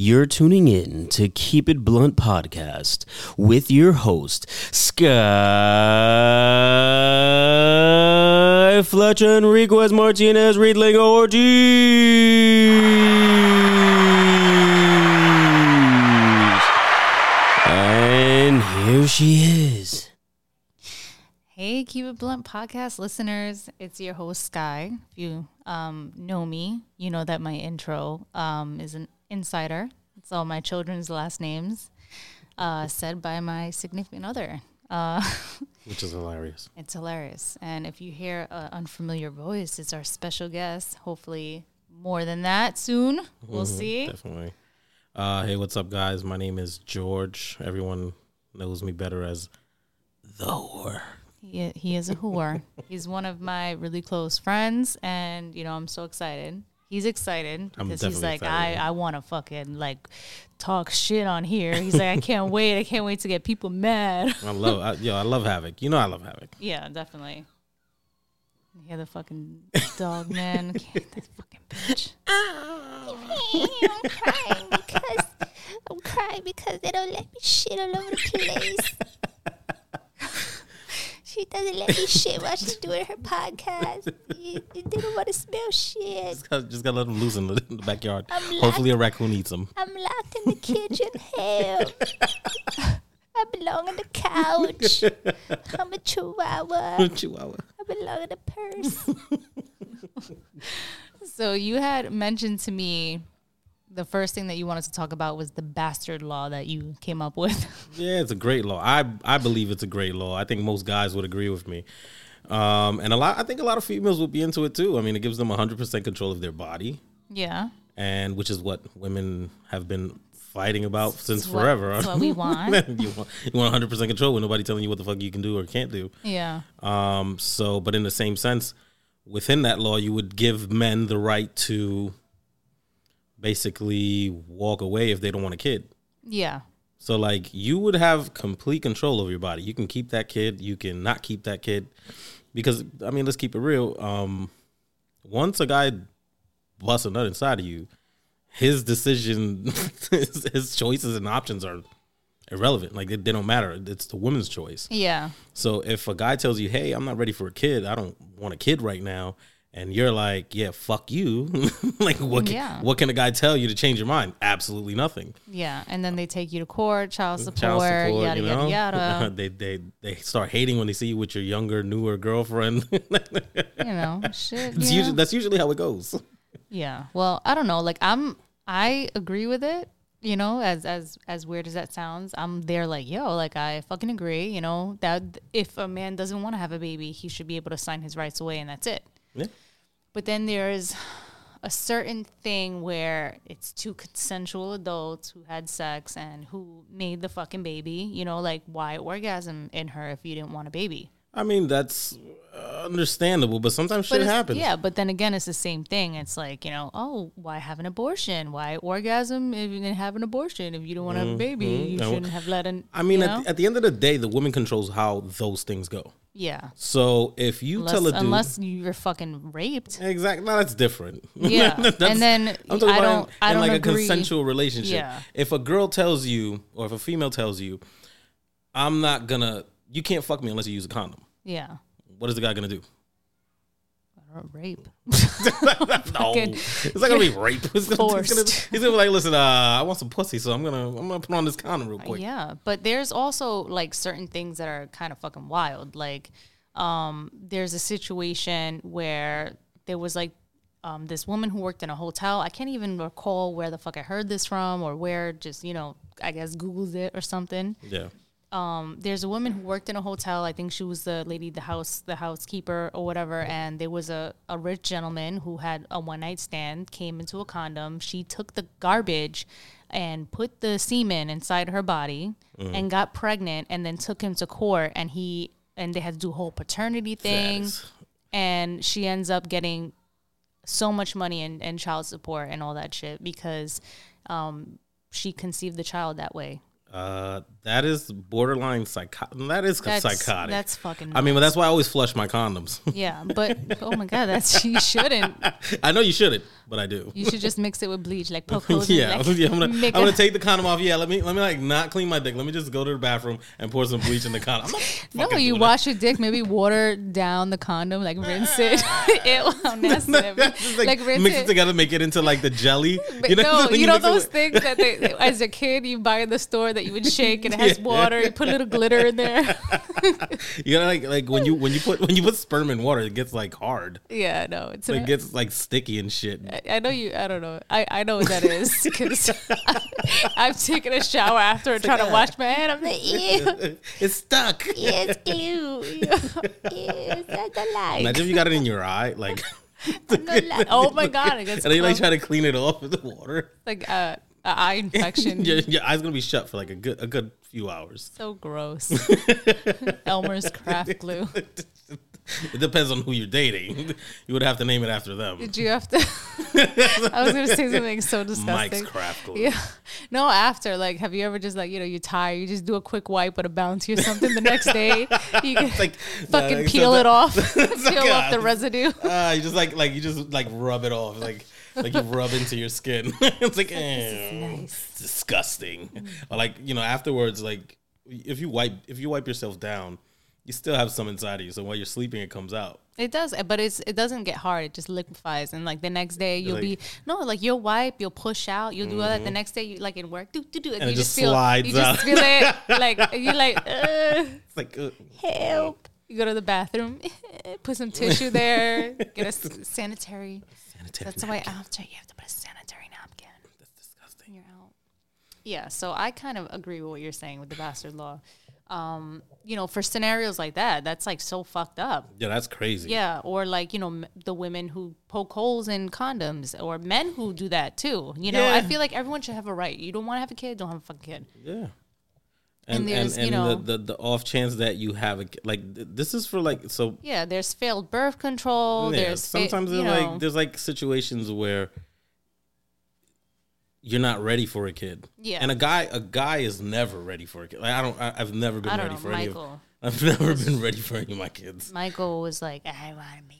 You're tuning in to Keep It Blunt podcast with your host, Sky Fletcher Enriquez Martinez Riedling Ortiz. And here she is. Hey, Keep It Blunt podcast listeners. It's your host, Sky. If you um, know me, you know that my intro um, is an insider. It's all my children's last names uh, said by my significant other. Uh, Which is hilarious. it's hilarious. And if you hear an unfamiliar voice, it's our special guest. Hopefully, more than that soon. We'll see. Definitely. Uh, hey, what's up, guys? My name is George. Everyone knows me better as the whore. He, he is a whore. He's one of my really close friends, and you know I'm so excited. He's excited because he's like, excited, I, I want to fucking like talk shit on here. He's like, I can't wait. I can't wait to get people mad. I love, I, yo, I love Havoc. You know, I love Havoc. yeah, definitely. You hear the fucking dog man? that fucking bitch. Oh, I'm crying because I'm crying because they don't let me shit all over the place. she doesn't let me shit while she's doing her podcast. You- you- They don't want to smell shit. Just gotta, just gotta let them loose in the, in the backyard. I'm Hopefully, a raccoon eats them. I'm locked in the kitchen. Help! I belong on the couch. I'm a chihuahua. A Chihuahua. I belong in a purse. So you had mentioned to me the first thing that you wanted to talk about was the bastard law that you came up with. Yeah, it's a great law. I I believe it's a great law. I think most guys would agree with me. Um, and a lot, I think a lot of females would be into it too. I mean, it gives them 100% control of their body, yeah. and which is what women have been fighting about since what- forever. it's what we want. you want you want 100% control with nobody telling you what the fuck you can do or can't do. Yeah. Um, so, but in the same sense, within that law, you would give men the right to basically walk away if they don't want a kid. Yeah. So, like, you would have complete control over your body. You can keep that kid. You can not keep that kid, because I mean, let's keep it real. Um, once a guy busts a nut inside of you, his decision, his, his choices and options are irrelevant. Like, they, they don't matter. It's the woman's choice. Yeah. So if a guy tells you, "Hey, I'm not ready for a kid. I don't want a kid right now," and you're like, "Yeah, fuck you," like what? Can, Yeah. What can a guy tell you to change your mind? Absolutely nothing. Yeah. And then they take you to court, child support, Child support, yada, you know. yada, yada. they they they start hating when they see you with your younger, newer girlfriend. you know, shit. Usually, that's usually how it goes. Yeah. Well, I don't know. Like I'm I agree with it. You know, as as as weird as that sounds, I'm there like, yo, like I fucking agree, you know, that if a man doesn't want to have a baby, he should be able to sign his rights away and that's it. Yeah. But then there's a certain thing where it's two consensual adults who had sex and who made the fucking baby, you know, like why orgasm in her if you didn't want a baby? I mean, that's uh, understandable, but sometimes But shit happens. Yeah, but then again, it's the same thing. It's like you know, oh, why have an abortion? Why orgasm if you didn't have an abortion? If you don't want to have a baby, you shouldn't have let an. I mean, at, the- at the end of the day, the woman controls how those things go. yeah, So if you unless, tell a dude, unless you're fucking raped. Exactly. No, that's different. Yeah. That's- And then I'm talking I don't- I in don't like agree. a consensual relationship. Yeah. If a girl tells you, or if a female tells you, I'm not gonna, you can't fuck me unless you use a condom. Yeah, What is the guy gonna do? Rape. No, it's not gonna be rape. It's gonna, it's gonna, he's gonna be like, listen, uh, I want some pussy, so I'm gonna, I'm gonna put on this condom real quick. Yeah, but there's also like certain things that are kind of fucking wild. Like, um, there's a situation where there was like um, this woman who worked in a hotel. I can't even recall where the fuck I heard this from or where. Just you know, I guess Googled it or something. Yeah. Um, there's a woman who worked in a hotel. I think she was the lady, the house, the housekeeper or whatever. And there was a, a rich gentleman who had a one night stand, came into a condom. She took the garbage and put the semen inside her body and got pregnant and then took him to court and he and they had to do a whole paternity thing Facts. and she ends up getting so much money and, and child support and all that shit because um, she conceived the child that way Uh, that is borderline psychotic. That is That's psychotic. That's fucking. I mean, but that's why I always flush my condoms. yeah, but oh my god, that's you shouldn't. I know you shouldn't, but I do. You should just mix it with bleach, like in, yeah, like, yeah, I'm gonna, I'm gonna take the condom off. Yeah, let me let me like not clean my dick. Let me just go to the bathroom and pour some bleach in the condom. I'm not No, you wash your dick, maybe water down the condom, like rinse it. Ew, how nasty. that'd be. that. Just, like, like rinse mix it it. togeth make it into like the jelly. But no, when you know those things that they, as a kid you buy in the store that you would shake and it has Yeah. water. You put a little glitter in there. You know, like like when you when you put when you put sperm in water, it gets like hard. yeah, no, it's It gets like sticky and shit. I- I know you. I don't know. I, I know what that is because I've taken a shower after and trying to wash my hand. I'm like, ew, it's stuck. Yeah, It's glue. Ew, that's a lie. Imagine if you got it in your eye, like, oh my god, it gets and then you like try to clean it off with the water. like uh, a eye infection. Your, your eyes gonna be shut for like a good a good few hours. So gross. Elmer's craft glue. It depends on who you're dating. You would have to name it after them. Did you have to? I was gonna say something so disgusting. Mike's craft glue. Yeah. No, after like, have you ever just like you know you're tired, you just do a quick wipe with a bounty or something the next day, you can like fucking uh, peel so it off, like, peel off the uh, residue. Ah, you just like like you just like rub it off, like like you rub into your skin. it's like eh, it's disgusting. Or like you know afterwards, like if you wipe if you wipe yourself down, you still have some inside of you. So while you're sleeping, it comes out. It does, but it's it doesn't get hard. It just liquefies, and like the next day you'll Like- Mm-hmm. be no, like you'll wipe, you'll push out, you'll do all that. The next day you like in work, do do do, and, And you it just, just feel slides you just feel it like you like. Uh, It's like uh, help. You go to the bathroom, put some tissue there, get a s- sanitary. Sanitary That's why napkin. after you have to put a sanitary napkin. That's disgusting. You're out. Yeah, so I kind of agree with what you're saying with the bastard law. Um, you know, for scenarios like that, that's like so fucked up. Yeah, that's crazy. Yeah, or like you know m- the women who poke holes in condoms, or men who do that too. You know, I feel like everyone should have a right. You don't want to have a kid, don't have a fucking kid. Yeah. And And and, there's, and, you know- the, the the off chance that you have a like this is for like so Yeah, there's failed birth control. yeah, there's sometimes you there's know, like there's like situations where you're not ready for a kid. Yeah. And a guy a guy is never ready for a kid. Like I don't I, I've never been ready know, for any of Michael. I've never been ready for any of my kids. Michael was like, I want a baby.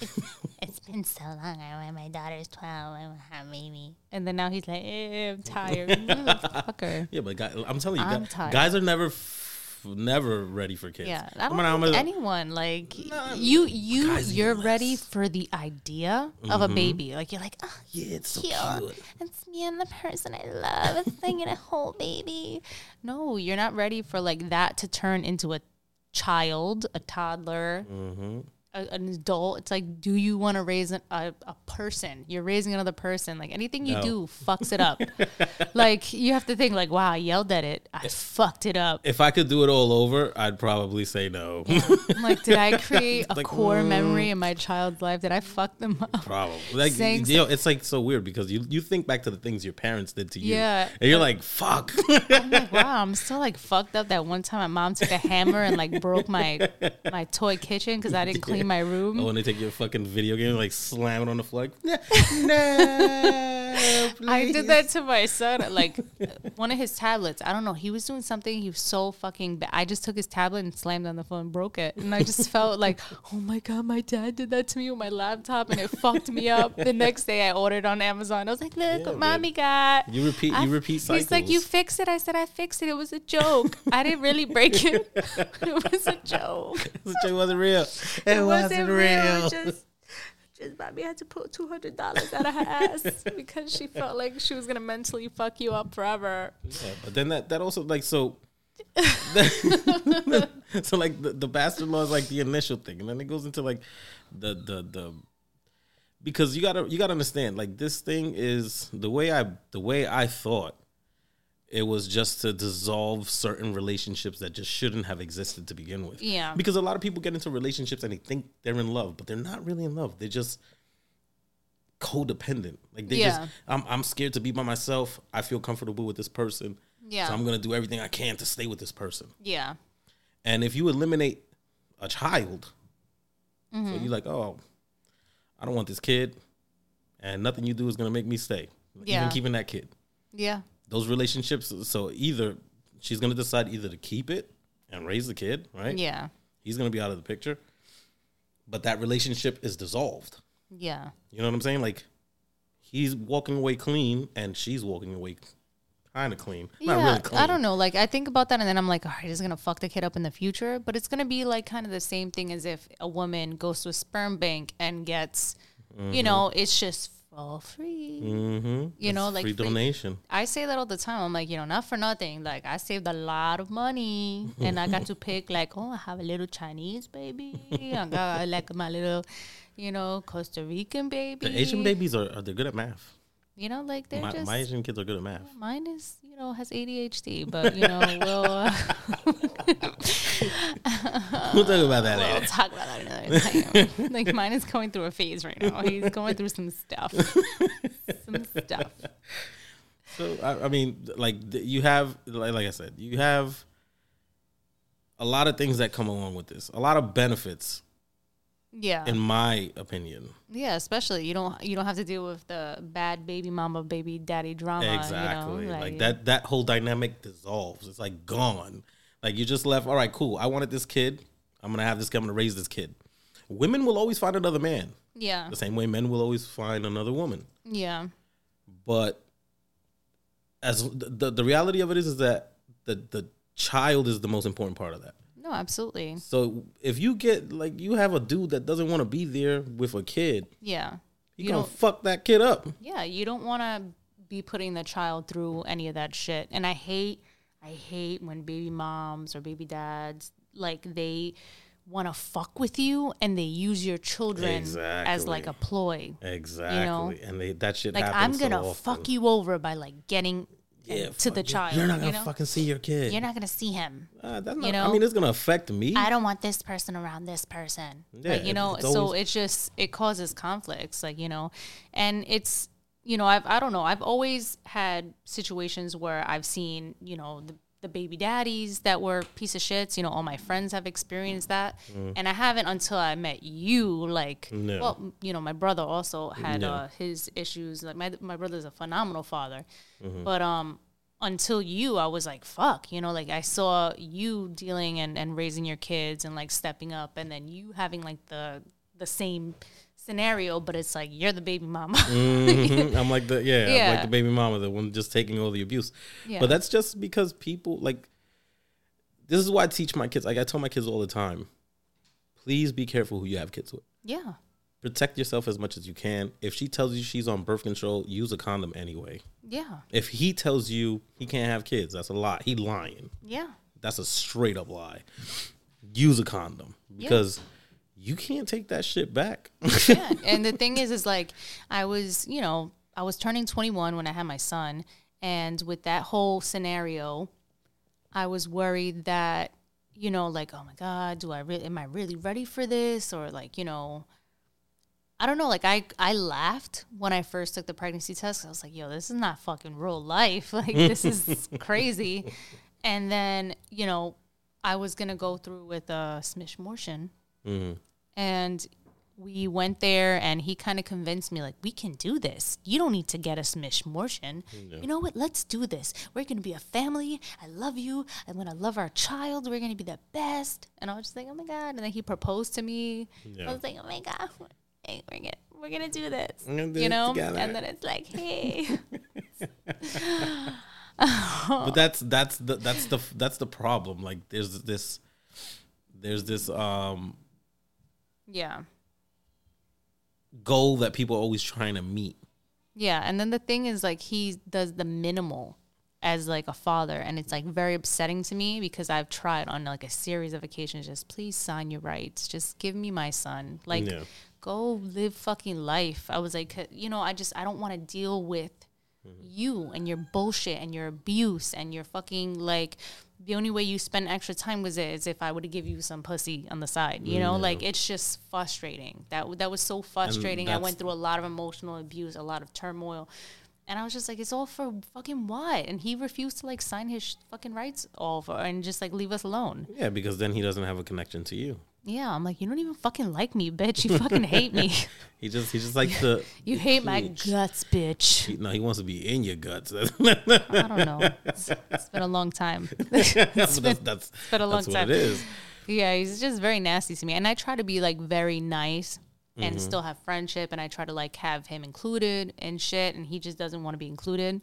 It's been so long. I when my daughter's 12. I want to have a baby. And then now he's like, eh, I'm tired. Motherfucker. Yeah, but guy, I'm telling you, I'm guy- tired. guys are never f- never ready for kids. Yeah, I I'm don't gonna- I'm think gonna- anyone like you. You guys you're ready for the idea of a baby. Like you're like, oh, yeah, it's so Cute. cute. It's me and the person I love. It's like a whole baby. no, you're not ready for like that to turn into a child, a toddler, Mm-hmm. A, an adult. It's like, do you want to raise an, a a person? You're raising another person. Like anything you No. do fucks it up. like you have to think like, wow, I yelled at it. I fucked it up. If I could do it all over, I'd probably say no. I'm like, did I create a Like, core mm. memory in my child's life? Did I fuck them up? Probably. Like you know, it's like so weird because you you think back to the things your parents did to you. Yeah. And you're like, fuck. I'm like, wow, I'm still like fucked up. That one time my mom took a hammer and like broke my my toy kitchen because I didn't clean my room. oh, when they take your fucking video game, like slam it on the floor. Like, I did that to my son. Like one of his tablets. I don't know. He was doing something. He was so fucking bad. I just took his tablet and slammed on the phone, broke it, and I just felt like, oh my god, my dad did that to me with my laptop, and it fucked me up. The next day, I ordered on Amazon. I was like, look Yeah, what mommy got. You repeat. I- You repeat cycles. He's like, you fix it. I said, I fixed it. It was a joke. I didn't really break it. it was a joke. Shit wasn't real. It, wasn't real. Just, just mommy had to put two hundred dollars out of her ass because she felt like she was gonna mentally fuck you up forever. Yeah, but then that that also like so. so like the, the bastard law is like the initial thing, and then it goes into like the the the because you gotta you gotta understand like this thing is the way I the way I thought it was just to dissolve certain relationships that just shouldn't have existed to begin with. Yeah. Because a lot of people get into relationships and they think they're in love, but they're not really in love. They're just codependent. Like they Yeah. just I'm I'm scared to be by myself. I feel comfortable with this person. Yeah. So I'm gonna do everything I can to stay with this person. Yeah. And if you eliminate a child, Mm-hmm. so you're like, oh, I don't want this kid, and nothing you do is gonna make me stay. Yeah. Even keeping that kid. Yeah. Those relationships. So either she's gonna decide either to keep it and raise the kid, right? Yeah. He's gonna be out of the picture, but that relationship is dissolved. Yeah. You know what I'm saying? Like he's walking away clean, and she's walking away kind of clean. Not yeah, really clean. I don't know. Like I think about that, and then I'm like, all right, he's gonna fuck the kid up in the future. But it's gonna be like kind of the same thing as if a woman goes to a sperm bank and gets, you mm-hmm. know, it's just for free. Mm-hmm. You know, like free free- donation. I say that all the time. I'm like, you know, not for nothing. Like I saved a lot of money, and I got to pick like, oh, I have a little Chinese baby. I got like my little, you know, Costa Rican baby. The Asian babies are, are they're good at math. You know, like they're My, just. my Asian kids are good at math. Mine is, you know, has ADHD, but you know, we'll uh, We'll talk about that we'll later. talk about that another time. like mine is going through a phase right now. He's going through some stuff, some stuff. So I, I mean, like you have, like, like I said, you have a lot of things that come along with this. A lot of benefits, Yeah, in my opinion. yeah. Especially you don't you don't have to deal with the bad baby mama, baby daddy drama. exactly. You know? like, that. That whole dynamic dissolves. It's like gone. Like you just left. All right, cool. I wanted this kid. I'm gonna have this kid. I'm gonna raise this kid. Women will always find another man. Yeah, The same way men will always find another woman. yeah, but as the the reality of it is is that the the child is the most important part of that. No, absolutely. So if you get like you have a dude that doesn't want to be there with a kid, Yeah, you, You gonna don't- fuck that kid up. yeah. You don't want to be putting the child through any of that shit. And I hate, I hate when baby moms or baby dads like they want to fuck with you and they use your children as like a ploy. Exactly, You know? and they that shit Like I'm gonna so fuck you over by like getting Yeah, to the you. child. You're not gonna you know? fucking see your kid. You're not gonna see him. Uh, that's not, you I mean, it's gonna affect me. I don't want this person around this person. Yeah, like, you know, it's so it's just it causes conflicts, like, you know, and it's you know, I've I don't know, I've always had situations where I've seen, you know, the, the baby daddies that were piece of shits, you know, all my friends have experienced that. And I haven't until I met you, like Mm. No. well, you know, my brother also had No. uh, his issues. Like my my brother's a phenomenal father. Mm-hmm. But um until you, I was like, fuck, you know, like I saw you dealing and, and raising your kids and like stepping up and then you having like the the same scenario, but it's like you're the baby mama. Mhm. I'm like the yeah, I'm like the baby mama, the one just taking all the abuse. Yeah. But that's just because people like. This is why I teach my kids. Like I tell my kids all the time, please be careful who you have kids with. yeah. Protect yourself as much as you can. If she tells you she's on birth control, use a condom anyway. Yeah. If he tells you he can't have kids, that's a lie. He lying. Yeah. That's a straight up lie. Use a condom because you can't take that shit back. yeah. And the thing is, is like I was, you know, I was turning 21 when I had my son, and with that whole scenario, I was worried that, you know, like, oh my God, do I really, am I really ready for this? Or like, you know, I don't know. Like I, I laughed when I first took the pregnancy test. I was like, yo, this is not fucking real life. Like this is crazy. And then, you know, I was gonna go through with a smish mortion mm-hmm. And we went there and he kind of convinced me like we can do this. You don't need to get a smish mortion. You know what? Let's do this. We're gonna be a family. I love you. I'm gonna love our child. We're gonna be the best. And i was just like oh my god. And then he proposed to me. Yeah. i was like oh my god. Hey, we're gonna we're gonna do this. Gonna do you know? and then it's like hey. But that's that's the that's the that's the problem. Like there's this there's this um yeah goal that people are always trying to meet. Yeah, and then the thing is like he does the minimal as like a father and it's like very upsetting to me because I've tried on like a series of occasions just please sign your rights. Just give me my son. Like Yeah. go live fucking life. I was like you know, I just I don't want to deal with mm-hmm. you and your bullshit and your abuse and your fucking like the only way you spend extra time with it is if I would have give you some pussy on the side, you know, like it's just frustrating. That that was so frustrating. I went through a lot of emotional abuse, a lot of turmoil, and I was just like, it's all for fucking what? And he refused to like sign his sh- fucking rights for and just like leave us alone. Yeah, because then he doesn't have a connection to you. Yeah, I'm like, you don't even fucking like me, bitch. You fucking hate me. He just he just likes to. You hate my guts, bitch. He- No, he wants to be in your guts. I don't know. It's, it's been a long time. that's, that's, that's, been a long time. what it is. Yeah, he's just very nasty to me. And I try to be like very nice and Mm-hmm. still have friendship and I try to like have him included and shit and he just doesn't want to be included.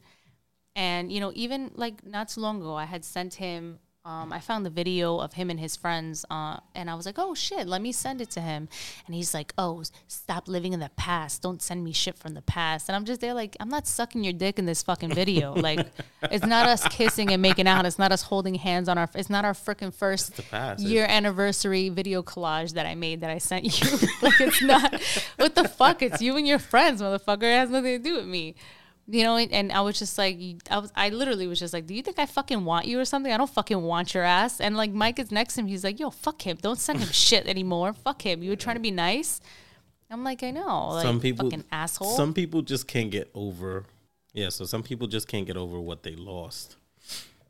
And you know, even like not too long ago I had sent him um, I found the video of him and his friends, uh, and I was like, "Oh shit, let me send it to him." And he's like, "Oh, stop living in the past. Don't send me shit from the past." And I'm just there, like, I'm not sucking your dick in this fucking video. like, it's not us kissing and making out. It's not us holding hands on our. It's not our freaking first year anniversary video collage that I made that I sent you. like it's not what the fuck? It's you and your friends, motherfucker. It has nothing to do with me. You know, and I was just like, I was, I literally was just like, do you think I fucking want you or something? I don't fucking want your ass. And like Mike is next to him. He's like, yo, fuck him. Don't send him shit anymore. Fuck him. You were trying to be nice. I'm like, I know. Like, some people fucking asshole. Some people just can't get over. Yeah, so some people just can't get over what they lost.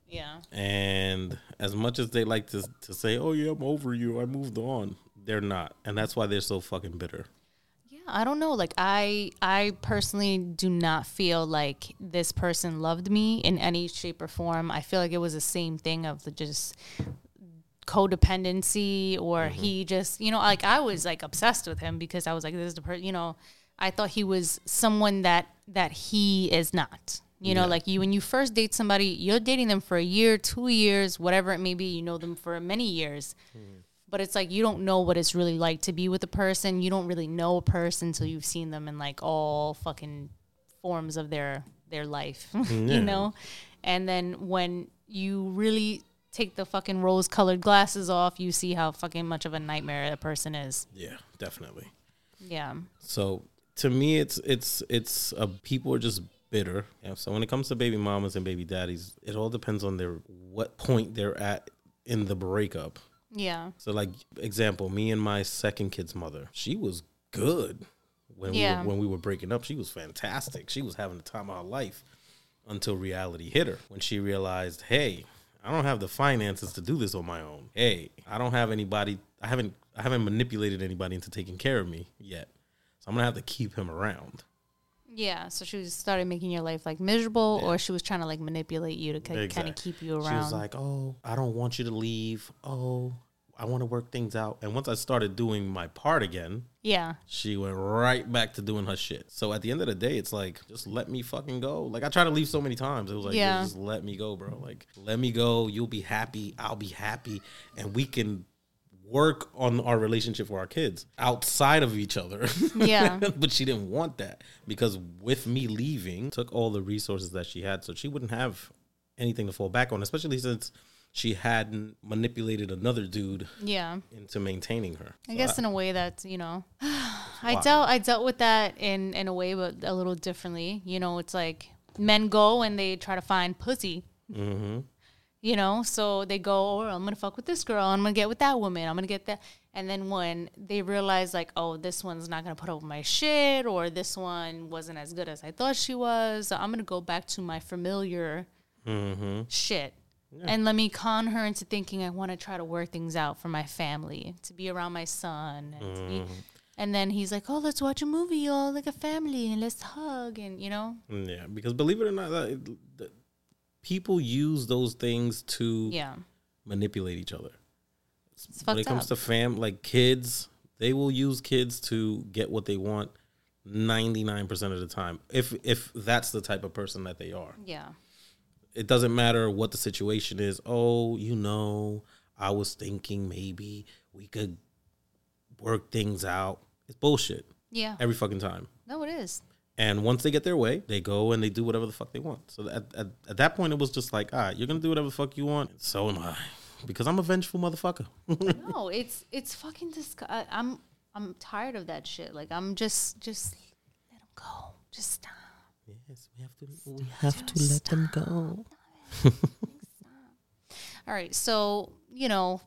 yeah. And as much as they like to to say, "Oh yeah, I'm over you. I moved on," they're not, and that's why they're so fucking bitter. I don't know. Like I I personally do not feel like this person loved me in any shape or form. I feel like it was the same thing of the just codependency or mm-hmm. he just, you know, like I was like obsessed with him because I was like this is the person, you know, I thought he was someone that that he is not. You know, Yeah. like you when you first date somebody, you're dating them for a year, 2 years, whatever it may be, you know them for many years mm-hmm. But it's like you don't know what it's really like to be with a person. You don't really know a person until you've seen them in like all fucking forms of their their life, you know. And then when you really take the fucking rose colored glasses off, you see how fucking much of a nightmare a person is. Yeah, definitely. Yeah. So to me, it's it's it's uh, people are just bitter. Yeah, so when it comes to baby mamas and baby daddies, it all depends on their what point they're at in the breakup. Yeah. So like example, me and my second kid's mother, she was good when Yeah. we were, when we were breaking up. She was fantastic. She was having the time of her life until reality hit her when she realized, hey, I don't have the finances to do this on my own. Hey, I don't have anybody. I haven't I haven't manipulated anybody into taking care of me yet. So I'm gonna have to keep him around. Yeah. So she was started making your life like miserable, or she was trying to like manipulate you to kind of keep you around. She was like, "Oh, I don't want you to leave. Oh, I want to work things out." And once I started doing my part again, yeah. she went right back to doing her shit. So at the end of the day, it's like, just let me fucking go. Like I tried to leave so many times. It was like, Yeah. just let me go, bro. Like, let me go. You'll be happy. I'll be happy. And we can work on our relationship for our kids outside of each other. Yeah. but she didn't want that because with me leaving, took all the resources that she had. So she wouldn't have anything to fall back on, especially since she hadn't manipulated another dude Yeah. into maintaining her. I So guess in a way that you know, I dealt I dealt with that in in a way, but a little differently. You know, it's like men go and they try to find pussy. Mm-hmm. You know, so they go, oh, I'm gonna fuck with this girl. I'm gonna get with that woman. I'm gonna get that. And then when they realize, like, oh, this one's not gonna put up with my shit, or this one wasn't as good as I thought she was, so I'm gonna go back to my familiar Mm-hmm. shit. And let me con her into thinking I want to try to work things out for my family, to be around my son. And, be, mm-hmm. and then he's like, oh, let's watch a movie y'all, like a family and let's hug. And, you know, mm, Yeah, because believe it or not, that, that people use those things to yeah. manipulate each other. It's when it comes up. to fam, like kids, they will use kids to get what they want. Ninety nine percent of the time, if if that's the type of person that they are, yeah. It doesn't matter what the situation is. Oh, you know, I was thinking maybe we could work things out. It's bullshit Yeah. every fucking time. No, it is. And once they get their way, they go and they do whatever the fuck they want. So at, at, at that point, it was just like, all right, you're gonna do whatever the fuck you want. So am I, because I'm a vengeful motherfucker. No, it's it's fucking disg- I, I'm I'm tired of that shit. Like I'm just just let him go. Just stop. Yes, we have to. We have to let them go. All right. So you know,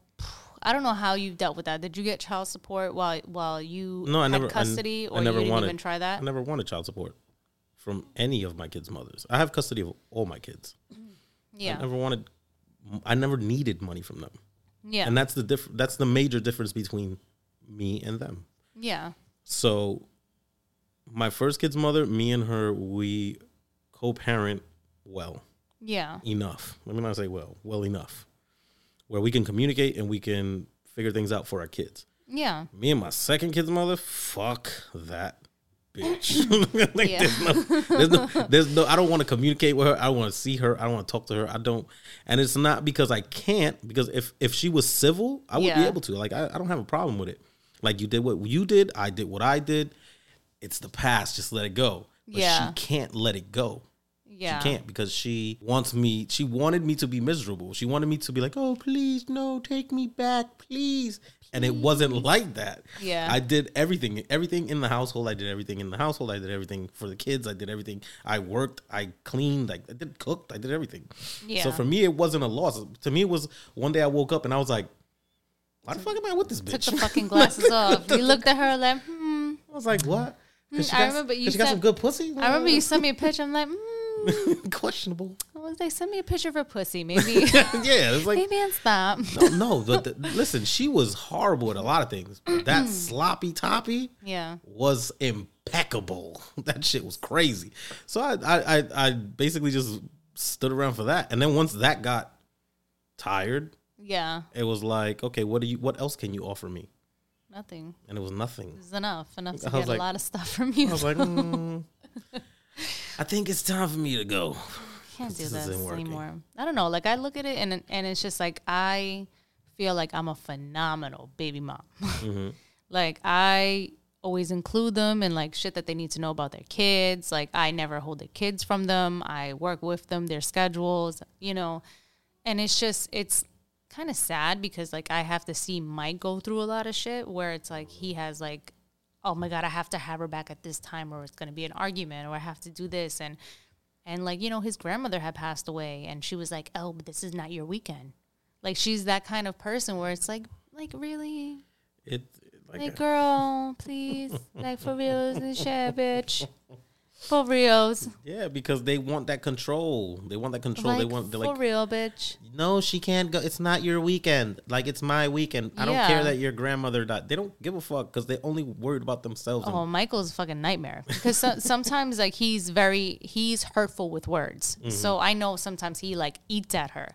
I don't know how you dealt with that. Did you get child support while while you No, I had never. Custody, I or never you didn't wanted, even try that? I never wanted child support from any of my kids' mothers. I have custody of all my kids. Mm-hmm. yeah. I never wanted. I never needed money from them. Yeah. and that's the diff- That's the major difference between me and them. yeah. So, my first kid's mother, me and her, we co-parent well Yeah. enough. Let me not say well, well enough, where we can communicate and we can figure things out for our kids. Yeah. Me and my second kid's mother, fuck that bitch. Like, Yeah. there's, no, there's no, there's no. I don't want to communicate with her. I don't want to see her. I don't want to talk to her. I don't. And it's not because I can't. Because if if she was civil, I would be able to. Like I, I don't have a problem with it. Like you did what you did. I did what I did. It's the past. Just let it go. But Yeah. she can't let it go. Yeah. She can't because she wants me. She wanted me to be miserable. She wanted me to be like, "Oh, please, no, take me back, please." And it wasn't like that. Yeah. I did everything, everything in the household. I did everything in the household. I did everything for the kids. I did everything. I worked. I cleaned. I, I did cooked. I did everything. Yeah. So for me, it wasn't a loss. To me, it was one day I woke up and I was like, "Why the fuck am I with this bitch? Took bitch?" the fucking glasses off. You looked at her like, hmm. I was like, "What?" Cause I got, remember you. she got some good pussy. I remember you sent me a picture. I'm like, hmm. questionable. I was like, send me a picture of her pussy. Maybe, yeah, it's like maybe and stop. No, no, but the, listen, she was horrible at a lot of things. But that sloppy toppy Yeah. was impeccable. That shit was crazy. So I, I, I, I basically just stood around for that. And then once that got tired, Yeah. it was like, okay, what do you? What else can you offer me? Nothing. And it was nothing. This is enough. Enough to I was get like- a lot of stuff from you. I was like, mm, I think it's time for me to go. can't do this this working. anymore. I don't know. Like I look at it and and it's just like I feel like I'm a phenomenal baby mom. Mm-hmm. like I always include them in like shit that they need to know about their kids. Like I never hold the kids from them. I work with them, their schedules, you know. And it's just it's kind of sad because like I have to see Mike go through a lot of shit where it's like he has like oh my god, I have to have her back at this time or it's going to be an argument or I have to do this and and like, you know, his grandmother had passed away and she was like, "Oh, but this is not your weekend." Like she's that kind of person where it's like like really? It like, Like girl, please. like for reals and shit, bitch. For reals. yeah, because they want that control. They want that control. Like they want. They're for like, real, bitch. no, she can't go. It's not your weekend. Like it's my weekend. I don't Yeah. care that your grandmother died. They don't give a fuck because they're only worried about themselves. and- Oh, Michael's a fucking nightmare because so, sometimes like he's very he's hurtful with words. Mm-hmm. So I know sometimes he like eats at her,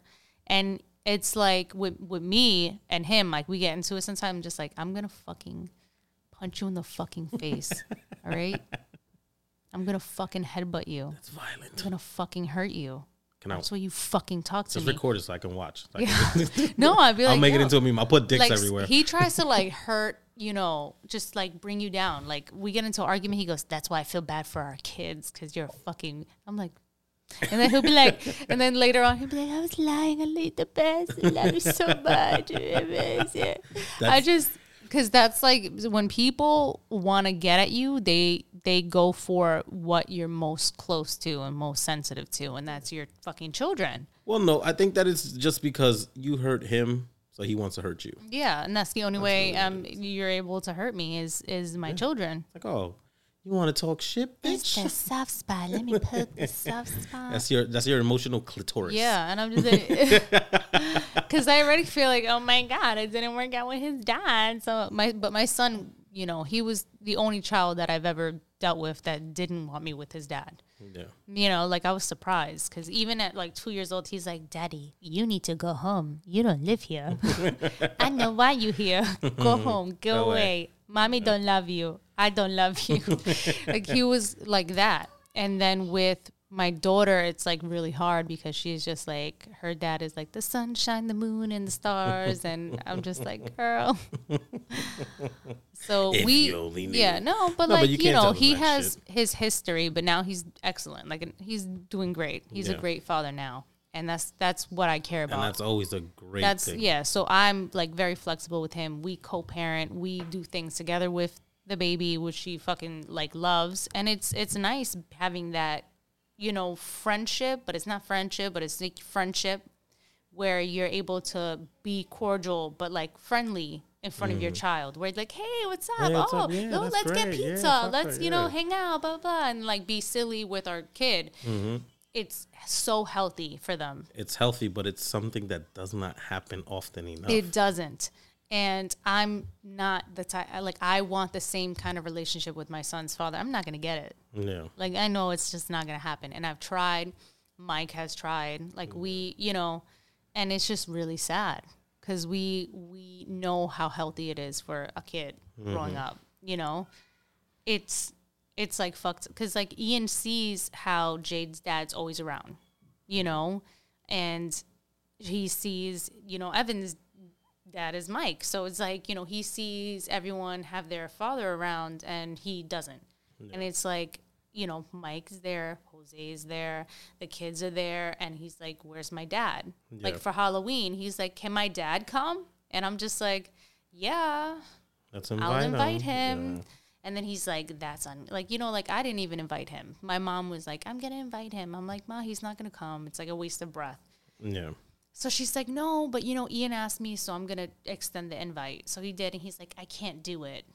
and it's like with with me and him like we get into it. Sometimes I'm just like I'm gonna fucking punch you in the fucking face. all right, I'm gonna fucking headbutt you. it's violent. I'm gonna fucking hurt you. Can I That's why you fucking talk to me? just me. record it so I can watch? Like, No, I'd be like, I'll make it into a meme. I'll put dicks like everywhere. he tries to like hurt you know just like bring you down like we get into an argument he goes that's why i feel bad for our kids because you're fucking i'm like and then he'll be like and then later on he'll be like i was lying i laid the best i love you so much i just because that's like when people want to get at you they they go for what you're most close to and most sensitive to and that's your fucking children well, no, I think that it's just because you hurt him, so he wants to hurt you. Yeah, and that's the only way um you're able to hurt me is is my children. Like, oh, you want to talk shit, It's bitch? the soft spot. Let me poke the soft spot. That's your that's your emotional clitoris. Yeah, and I'm just like, because I already feel like, oh my god, it didn't work out with his dad. So my, but my son, you know, he was the only child that I've ever dealt with that didn't want me with his dad. yeah. You know, like I was surprised because even at like two years old, he's like, "Daddy, you need to go home. You don't live here. I know why you here. Go home. Go, Go away." away. Mommy don't love you. I don't love you." like he was like that. And then with my daughter, it's like really hard because she's just like her dad is like the sunshine, the moon, and the stars, and I'm just like, girl. so If we, you only knew. yeah, no, but No, but like you you, know, he has shit. his history, but now he's excellent. Like he's doing great. He's Yeah. a great father now, and that's that's what I care about. And that's always a great That's thing. yeah. So I'm like very flexible with him. We co-parent. We do things together with the baby, which she fucking like loves, and it's it's nice having that, you know, friendship. But it's not friendship, but it's like friendship where you're able to be cordial but like friendly in front of your child. Where it's like, hey, what's up? Mm. Hey, what's oh, up? Yeah, no, let's get great. Yeah, pizza. fuck let's you know yeah. hang out, blah blah, and like be silly with our kid. Mm-hmm. it's so healthy for them. It's healthy, but it's something that does not happen often enough. It doesn't. And I'm not the type like I want the same kind of relationship with my son's father. I'm not gonna get it. yeah. Like I know it's just not gonna happen. And I've tried. Mike has tried. Like we, you know, and it's just really sad because we we know how healthy it is for a kid mm-hmm. growing up. You know, it's it's like fucked because like Ian sees how Jade's dad's always around. You know, and he sees you know Evan's dad is Mike. So it's like, you know, he sees everyone have their father around and he doesn't. And it's like, you know, Mike's there, Jose's there, the kids are there, and he's like, Where's my dad? Like for Halloween, he's like, Can my dad come? And I'm just like, Yeah, Let's invite I'll invite him. Yeah. And then he's like, That's on like, you know, like I didn't even invite him. My mom was like, I'm gonna invite him. I'm like, Ma, he's not gonna come. It's like a waste of breath. Yeah. So she's like, no, but you know, Ian asked me, so I'm gonna extend the invite. So he did, and he's like, I can't do it.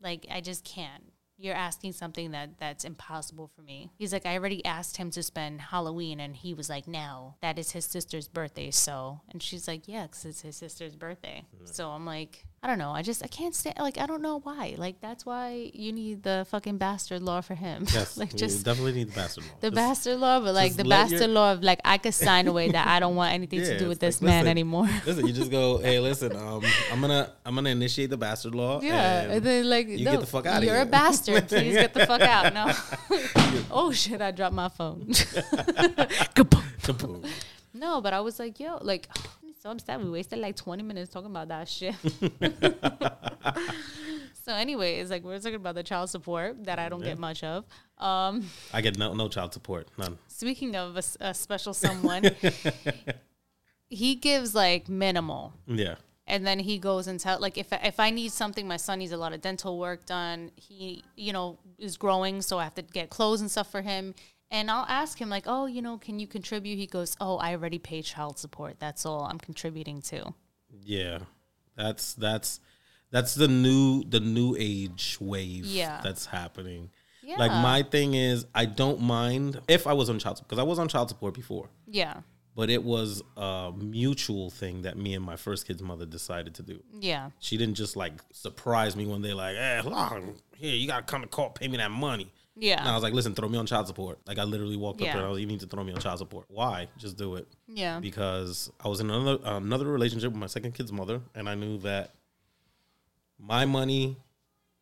Like, I just can't. You're asking something that that's impossible for me. He's like, I already asked him to spend Halloween, and he was like, no, that is his sister's birthday. So, and she's like, yeah, because it's his sister's birthday. Mm. So I'm like, I don't know. I just I can't stand. Like, I don't know why. Like, that's why you need the fucking bastard law for him. Yes. like, you just definitely need the bastard law. the Just- bastard law, but like the your- bastard law of like I could sign away that I don't want anything Yeah, to do with this like, man listen, anymore. Listen, you just go, hey, listen, um, I'm gonna I'm gonna initiate the bastard law. Yeah, and and then like you no, get the fuck outta You're here. a bastard. Please get the fuck out. No. oh shit! I dropped my phone. Kaboom. kaboom. no, but I was like, yo, like. So I'm sad we wasted like 20 minutes talking about that shit. so, anyways, like we we're talking about the child support that I don't get much of. Um, I get no no child support, none. speaking of a special someone, he gives like minimal. Yeah. and then he goes and tell like if if I need something, my son needs a lot of dental work done. He you know is growing, so I have to get clothes and stuff for him. And I'll ask him like, oh, you know, can you contribute? He goes, oh, I already pay child support. That's all I'm contributing to. Yeah, that's that's that's the new the new age wave. Yeah. that's happening. Yeah. Like my thing is, I don't mind if I was on child support because I was on child support before, Yeah, but it was a mutual thing that me and my first kid's mother decided to do. yeah, She didn't just like surprise me one day, like, eh, "Hey, long, here you gotta come to court, pay me that money." Yeah, And I was like, "Listen, throw me on child support." Like I literally walked up Yeah. there, and I was, like, "You need to throw me on child support." Why? Just do it yeah, because I was in another another relationship with my second kid's mother, and I knew that my money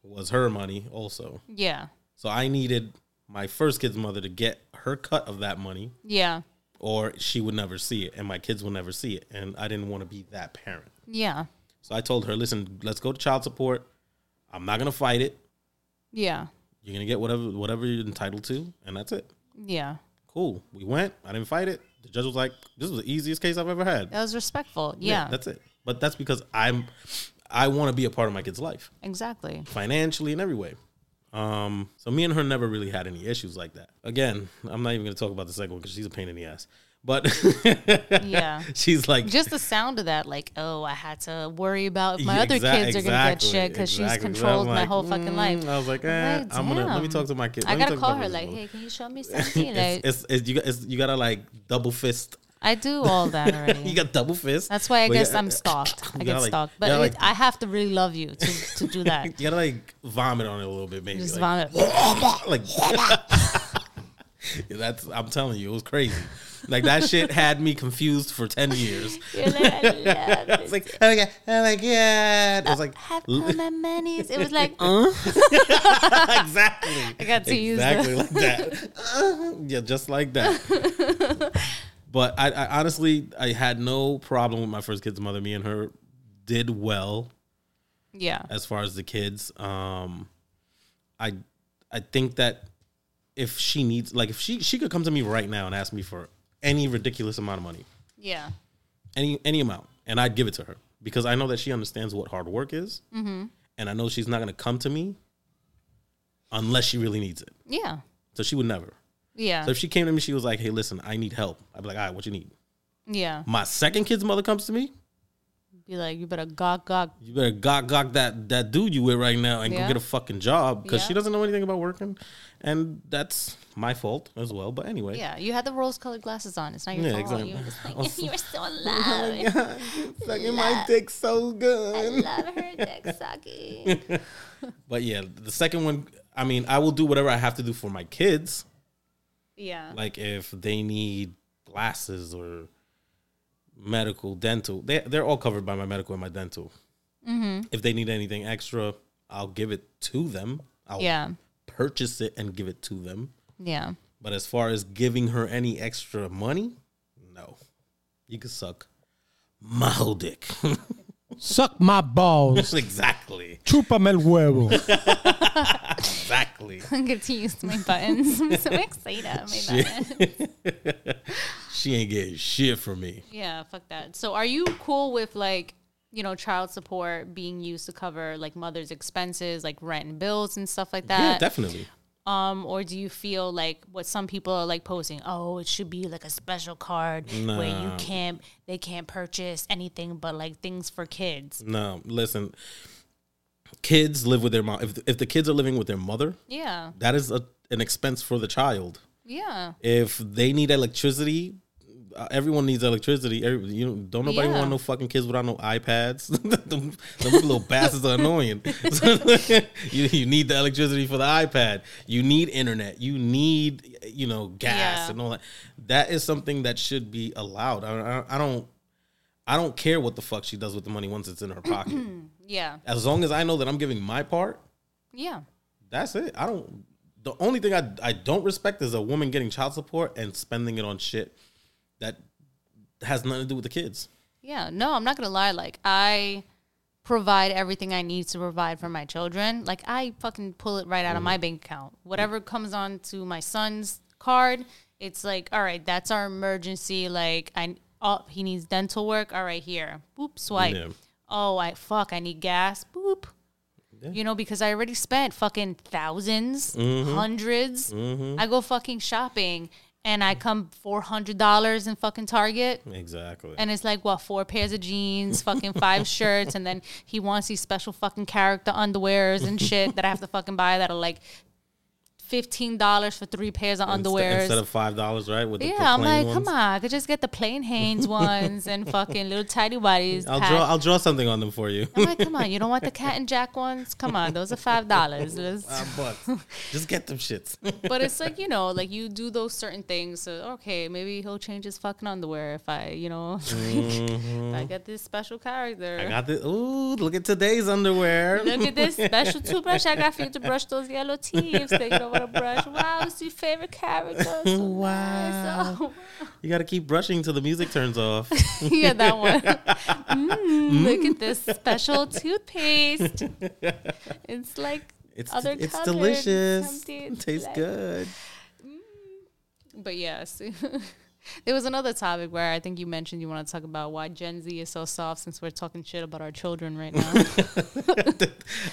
was her money also. yeah, So I needed my first kid's mother to get her cut of that money, yeah, or she would never see it, and my kids will never see it. And I didn't want to be that parent. yeah, So I told her, "Listen, let's go to child support. I'm not gonna fight it. yeah, You're gonna get whatever whatever you're entitled to, and that's it." yeah. Cool. We went. I didn't fight it. The judge was like, "This was the easiest case I've ever had." That was respectful. Yeah, that's it. But that's because I'm I want to be a part of my kid's life, exactly. financially and every way. Um, so me and her never really had any issues like that. Again, I'm not even to talk about the second one because she's a pain in the ass. But Yeah. she's like Just the sound of that, like, oh, I had to worry about if my Yeah, other exa- kids are gonna get shit because she's exactly. So controlled I'm my like, whole fucking mm, life. I was like, eh, like, I'm gonna let me talk to my kid. I gotta call her like, hey, can you show me something? like, It's, it's, it's, you it's, you gotta like double fist. I do all that already. you got double fist. That's why I But guess yeah, I'm stalked. I get like- stalked, but it, like- I have to really love you to to do that. You gotta like vomit on it a little bit, maybe. Just like, vomit. like that's I'm telling you, it was crazy. Like that shit had me confused for ten years. You're like, I I was like, oh my god, oh my god. It was like have all my monies. It was like, exactly. I got to use exactly like that. Uh, yeah, just like that. but I, I honestly, I had no problem with my first kid's mother. Me and her did well yeah, as far as the kids. Um, I I think that if she needs, like, if she she could come to me right now and ask me for any ridiculous amount of money, yeah, any any amount, and I'd give it to her because I know that she understands what hard work is, Mm-hmm. and I know she's not gonna come to me unless she really needs it. yeah, So she would never. yeah, So if she came to me, she was like, "Hey, listen, I need help." I'd be like, "All right, what you need?" yeah. My second kid's mother comes to me. Be like, you better gawk gawk. You better gawk gawk that that dude you with right now and Yeah. go get a fucking job because she doesn't know anything about working, and that's my fault as well. But anyway, Yeah, you had the rose-colored glasses on. It's not your Yeah, fault. exactly. You were like, You were so loud. sucking my dick so good. I love her dick sucking. But yeah, the second one, I mean, I will do whatever I have to do for my kids. yeah. Like if they need glasses or medical, dental, they they're all covered by my medical and my dental. Mm-hmm. If they need anything extra, I'll give it to them. I'll Yeah. purchase it and give it to them. Yeah. But as far as giving her any extra money, no. You can suck my whole dick. Suck my balls. exactly. Chúpame el huevo. Exactly. I get to use my buttons. I'm so excited. My buttons. She ain't getting shit from me. Yeah, fuck that. So are you cool with like, you know, child support being used to cover like mother's expenses, like rent and bills and stuff like that? yeah, that? definitely. Um, or do you feel like what some people are like posting, oh, it should be like a special card where you can't they can't purchase anything but like things for kids. No, listen. Kids live with their mom. If, if the kids are living with their mother, Yeah. that is a, an expense for the child. Yeah. If they need electricity, everyone needs electricity. Every, you know, don't nobody Yeah. want no fucking kids without no iPads. them, them little bastards are annoying. you, you need the electricity for the iPad. You need internet. You need you know gas Yeah. and all that. That is something that should be allowed. I, I, I don't. I don't care what the fuck she does with the money once it's in her pocket. Yeah. as long as I know that I'm giving my part, Yeah. that's it. I don't. The only thing I I don't respect is a woman getting child support and spending it on shit that has nothing to do with the kids. Yeah, no, I'm not gonna lie. Like I provide everything I need to provide for my children. Like I fucking pull it right out of my bank account. Whatever comes on to my son's card, it's like, all right, that's our emergency. Like I, oh, he needs dental work. All right, here, boop, swipe. Yeah. Oh, I fuck, I need gas. Boop. You know, because I already spent fucking 1000s Mm-hmm. 100s I go fucking shopping and I come four hundred dollars in fucking Target. Exactly. And it's like what four pairs of jeans, fucking five shirts, and then he wants these special fucking character underwears and shit that I have to fucking buy that are like fifteen dollars for three pairs of underwears. instead of five dollars, right? With the, the yeah, I'm like, come on, I could just get the plain Hanes ones and fucking little tidy whities. I'll pack. draw. I'll draw something on them for you. I'm like, come on, you don't want the Cat and Jack ones? Come on, those are five dollars. Five bucks. Just get them shits. but it's like you know, like you do those certain things. So okay, maybe he'll change his fucking underwear if I, you know, if I get this special character. Mm-hmm. I got this. Ooh, look at today's underwear. Look at this special toothbrush I got for you to brush those yellow teeth you don't want to brush. Wow, it's your favorite character. So Wow. nice. Oh, You got to keep brushing till the music turns off. yeah, that one. Mm, look at this special toothpaste. It's like It's other it's delicious. It tastes like- good. But yes, there was another topic where I think you mentioned you want to talk about why Gen Z is so soft since we're talking shit about our children right now.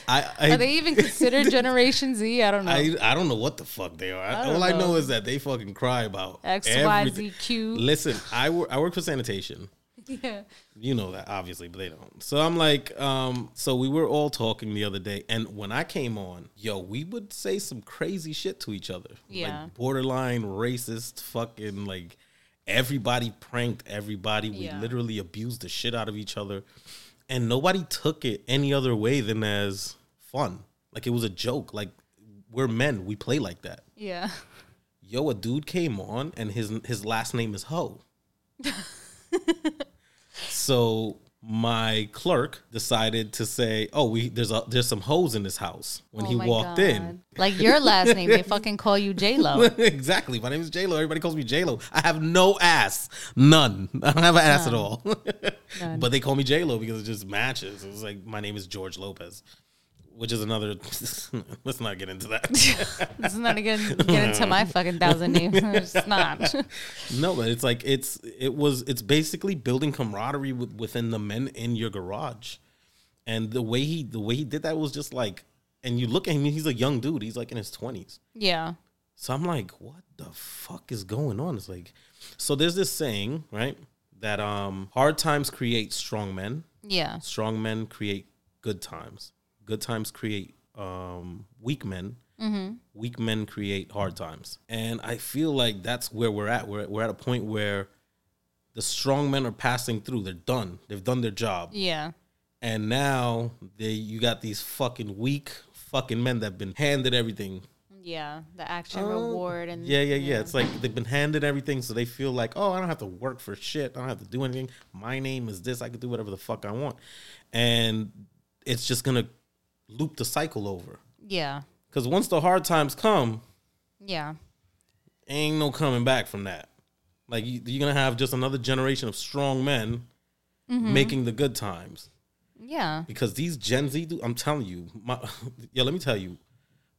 I Are they even considered Generation Z? I don't know. I I don't know what the fuck they are. I All I know know. is that they fucking cry about X, Y. Z, Q. Listen, I work I work for sanitation. Yeah. You know that obviously, but they don't. So I'm like, um, so we were all talking the other day, and when I came on, yo, we would say some crazy shit to each other. Yeah. Like borderline racist, fucking like everybody pranked everybody. We Yeah. literally abused the shit out of each other. And nobody took it any other way than as fun. Like it was a joke. Like we're men, we play like that. Yeah. Yo, a dude came on and his his last name is Ho. so my clerk decided to say, "Oh, we there's a there's some hoes in this house." When Oh he walked in, Like your last name, they fucking call you J Lo. exactly. My name is J Lo. Everybody calls me J Lo. I have no ass, none. I don't have an ass at all. But they call me J Lo because it just matches. It was like my name is George Lopez, which is another. let's not get into that. Let's not again get into my fucking thousand names. It's not. No, but it's like it's it was it's basically building camaraderie with, within the men in your garage, and the way he the way he did that was just like, and you look at him, he's a young dude, he's like in his twenties. Yeah. So I'm like, what the fuck is going on? It's like, so there's this saying, right, that um hard times create strong men, Yeah. Strong men create good times. Good times create um, weak men. Weak men create hard times. And I feel like that's where we're at. We're, we're at a point where the strong men are passing through. They're done. They've done their job. Yeah. And now they you got these fucking weak fucking men that have been handed everything. Yeah. The action reward and Oh, Yeah, yeah, yeah. It's like they've been handed everything, so they feel like, oh, I don't have to work for shit. I don't have to do anything. My name is this. I can do whatever the fuck I want, and it's just gonna loop the cycle over. Yeah. Because once the hard times come, Yeah. ain't no coming back from that. Like you, you're gonna have just another generation of strong men mm-hmm. making the good times. Yeah. because these Gen Z, dude, I'm telling you, my yeah, let me tell you,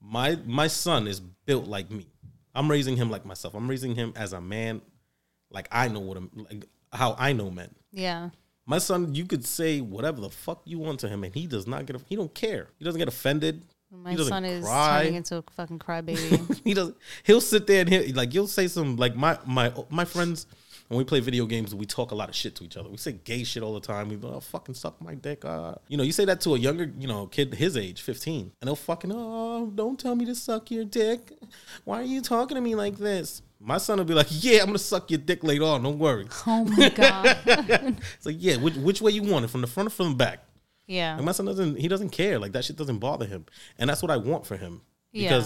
my my son is built like me. I'm raising him like myself. I'm raising him as a man, like I know what I'm like how I know men. Yeah. My son, you could say whatever the fuck you want to him, and he does not get. He don't care. He doesn't get offended. My he son is cry. turning into a fucking crybaby. he doesn't. He'll sit there and he'll, like you'll say some like my my my friends when we play video games we talk a lot of shit to each other. We say gay shit all the time. We go, oh, fucking suck my dick. Uh. You know, you say that to a younger you know kid his age, fifteen, and they'll fucking oh don't tell me to suck your dick. Why are you talking to me like this? My son will be like, yeah, I'm gonna suck your dick later on. Don't worry. oh my god. It's like, yeah, which, which way you want it, from the front or from the back? Yeah. And my son doesn't he doesn't care. Like that shit doesn't bother him. And that's what I want for him. Yeah.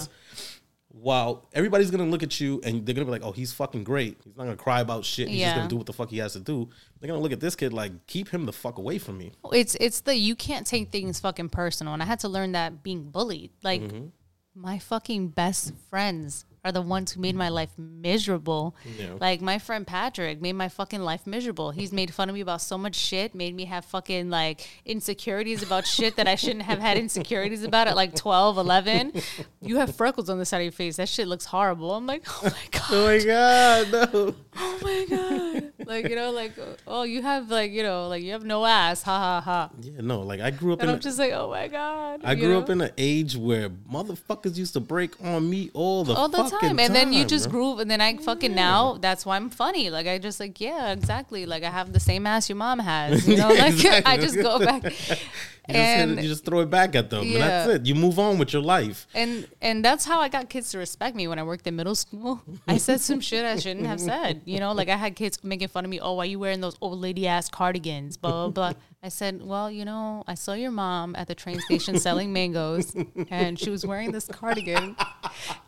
While everybody's gonna look at you and they're gonna be like, Oh, he's fucking great. He's not gonna cry about shit. He's just gonna do what the fuck he has to do. They're gonna look at this kid like, keep him the fuck away from me. It's it's the you can't take things fucking personal, and I had to learn that being bullied. Like Mm-hmm. my fucking best friends are the ones who made my life miserable. Like my friend Patrick made my fucking life miserable. He's made fun of me about so much shit, made me have fucking like insecurities about shit that I shouldn't have had insecurities about at like 12, 11. You have freckles on the side of your face. That shit looks horrible. I'm like, oh my god Oh my god, no. oh my god like you know like oh you have like you know like you have no ass ha ha ha Yeah, no, like I grew up and in i'm a, just like oh my god I grew know? up in an age where motherfuckers used to break on me all the all the time. And then you just bro. grew and then i fucking now that's why i'm funny. Like i just like yeah exactly. Like i have the same ass your mom has you know? Like i just go back You just, and you just throw it back at them, and that's it. You move on with your life. and and that's how I got kids to respect me when I worked in middle school. I said some shit I shouldn't have said. You know, like I had kids making fun of me. Oh, why you wearing those old lady ass cardigans? Blah blah blah. I said, well, you know, I saw your mom at the train station selling mangoes, and she was wearing this cardigan.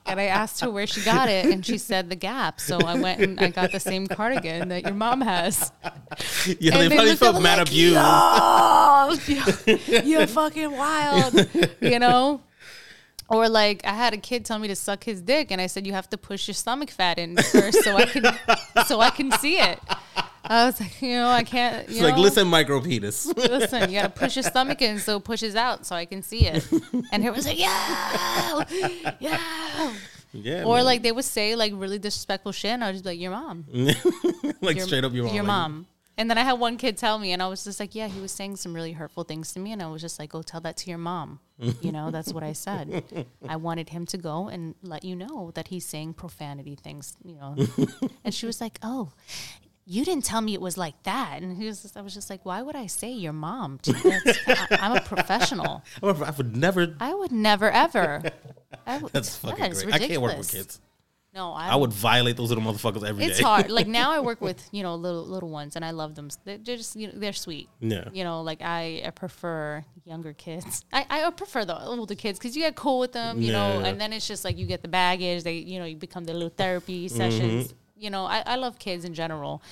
And I asked her where she got it, and she said the Gap. So I went and I got the same cardigan that your mom has. Yeah, And they probably looked felt at mad like, abused. Oh, you're, fucking wild, you know? Or like I had a kid tell me to suck his dick, and I said you have to push your stomach fat in first, so I can so I can see it. I was like, you know, I can't. You It's like, listen, micro penis. listen, you gotta push your stomach in so it pushes out, so I can see it. And he was like, yeah, yeah. yeah, Or man. like they would say like really disrespectful shit, and I was just like, your mom like your, straight up your mom. Your mom. And then I had one kid tell me, and I was just like, yeah, he was saying some really hurtful things to me. And I was just like, go tell that to your mom. you know, that's what I said. I wanted him to go and let you know that he's saying profanity things, you know. and she was like, oh, you didn't tell me it was like that. And he was just, I was just like, why would I say your mom? I, I'm a professional. I would- never. I would never, ever. I would, That's fucking that great. I can't work with ridiculous. kids. No, I, I would violate those little motherfuckers every day. it's hard. Like now, I work with you know little little ones, and I love them. They're just you know they're sweet. Yeah. You know, like I, I prefer younger kids. I, I prefer the older kids because you get cool with them. You know, and then it's just like you get the baggage. They you know you become the little therapy sessions. Mm-hmm. You know, I, I love kids in general.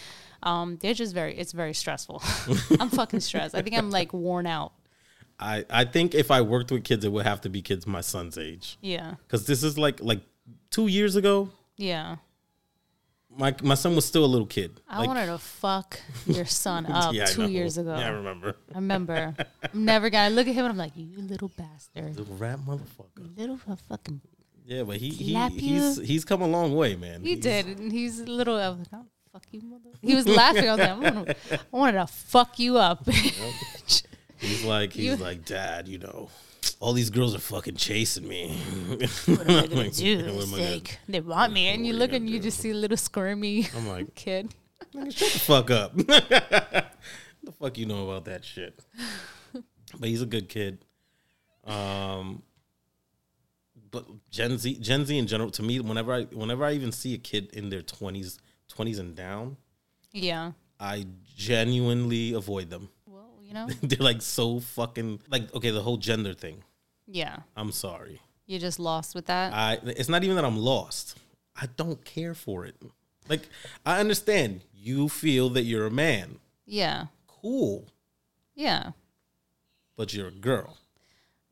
Um, they're just very it's very stressful. I'm fucking stressed. I think I'm like worn out. I, I think if I worked with kids, it would have to be kids my son's age. Yeah. Because this is like like two years ago. Yeah. My my son was still a little kid. I like, wanted to fuck your son up yeah, two years ago. Yeah, I remember. I remember. I'm never gonna look at him and I'm like, you little bastard. Little rat motherfucker. Little fucking. Yeah, but he, he he's he's come a long way, man. He He's- did. And he's a little. I was like, oh, fuck you, mother. He was laughing. I was like, I wanted, I wanted to fuck you up. He's like he's You- like, Dad, you know, all these girls are fucking chasing me. what am I gonna Like, do? yeah, what am I gonna- they want me, and you look and you do? just see a little squirmy I'm like, kid. Nigga, shut the fuck up. the fuck you know about that shit? but he's a good kid. Um, but Gen Z, Gen Z in general, to me, whenever I, whenever I even see a kid in their twenties, twenties and down, Yeah. I genuinely avoid them. You know. They're like so fucking like okay, the whole gender thing. Yeah. I'm sorry. You're just lost with that. I it's not even that I'm lost. I don't care for it. Like I understand you feel that you're a man. yeah. Cool. Yeah. But you're a girl.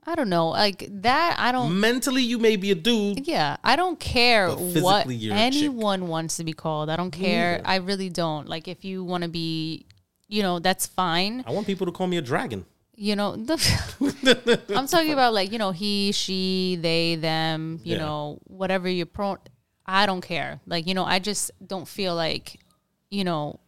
I don't know. Like that I don't Mentally you may be a dude. Yeah, I don't care what you're a chick. anyone wants to be called. I don't care. I really don't. Like if you want to be, you know, that's fine. I want people to call me a dragon. You know, the, I'm talking about like you know he, she, they, them. You Yeah. know, whatever you're pro. I don't care. Like you know, I just don't feel like, you know.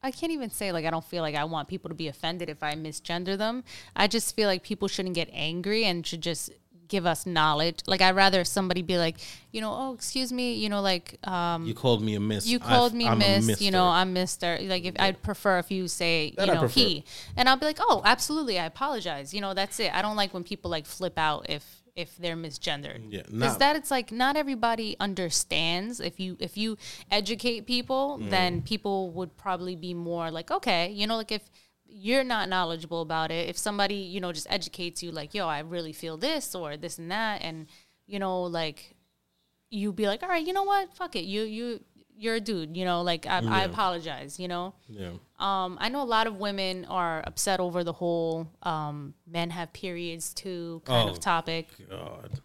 I can't even say like I don't feel like I want people to be offended if I misgender them. I just feel like people shouldn't get angry and should just give us knowledge. Like I'd rather somebody be like, you know, oh excuse me, you know, like um You called me a miss. you called me I'm miss, you know, I'm Mister. Like if I'd prefer if you say, That you know, he, and I'll be like, oh, absolutely, I apologize. You know, that's it. I don't like when people like flip out if if they're misgendered. Yeah, because that it's like not everybody understands. If you if you educate people, Mm. then people would probably be more like, okay, you know, like if you're not knowledgeable about it, if somebody you know just educates you, like, yo, I really feel this or this and that, and you know, like you be like, all right, you know what, fuck it, you you you're a dude, you know, like I, I apologize, you know. Yeah. Um, I know a lot of women are upset over the whole um, men have periods too kind Oh. of topic. God.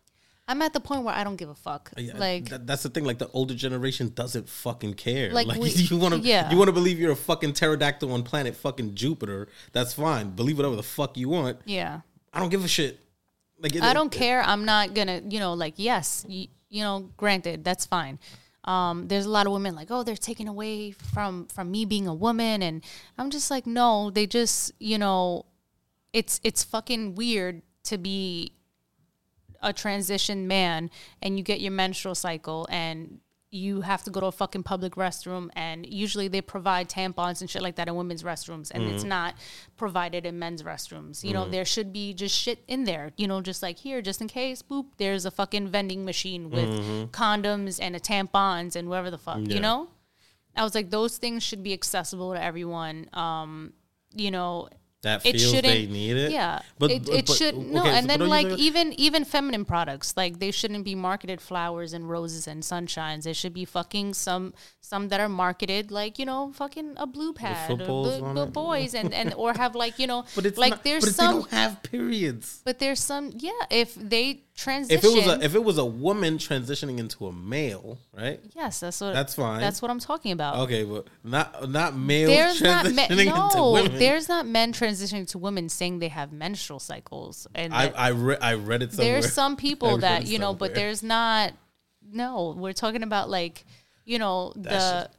I'm at the point where I don't give a fuck. Yeah, like, that- that's the thing. Like the older generation doesn't fucking care. Like, Like, we- you want to, yeah. you want to believe you're a fucking pterodactyl on planet fucking Jupiter. That's fine. Believe whatever the fuck you want. yeah, I don't give a shit. Like it- I don't it- care. I'm not gonna, you know, like yes, you, you know, granted, that's fine. Um, there's a lot of women like, oh, they're taking away from from me being a woman, and I'm just like, no, they just, you know, it's it's fucking weird to be a transition man and you get your menstrual cycle and you have to go to a fucking public restroom and usually they provide tampons and shit like that in women's restrooms and it's mm-hmm. not provided in men's restrooms. You know, mm-hmm. there should be just shit in there, you know, just like here, just in case, boop, there's a fucking vending machine with mm-hmm. condoms and a tampons and whatever the fuck, Yeah. you know? I was like, those things should be accessible to everyone. Um, you know, That it feels shouldn't they need it. yeah but it, it but- should no okay, and so- then like even even feminine products like they shouldn't be marketed flowers and roses and sunshines there should be fucking some some that are marketed like you know fucking a blue pad or footballs blue, blue boys and and or have like you know but it's like not, there's but some they don't have periods. but there's some yeah if they transition If it was a if it was a woman transitioning into a male, right? yes that's what That's fine. that's what I'm talking about Okay, but not not male there's not men, transitioning into no women. there's not men transitioning to women saying they have menstrual cycles and I I, re- I read it somewhere. there's some people that you know but there's not no we're talking about like you know the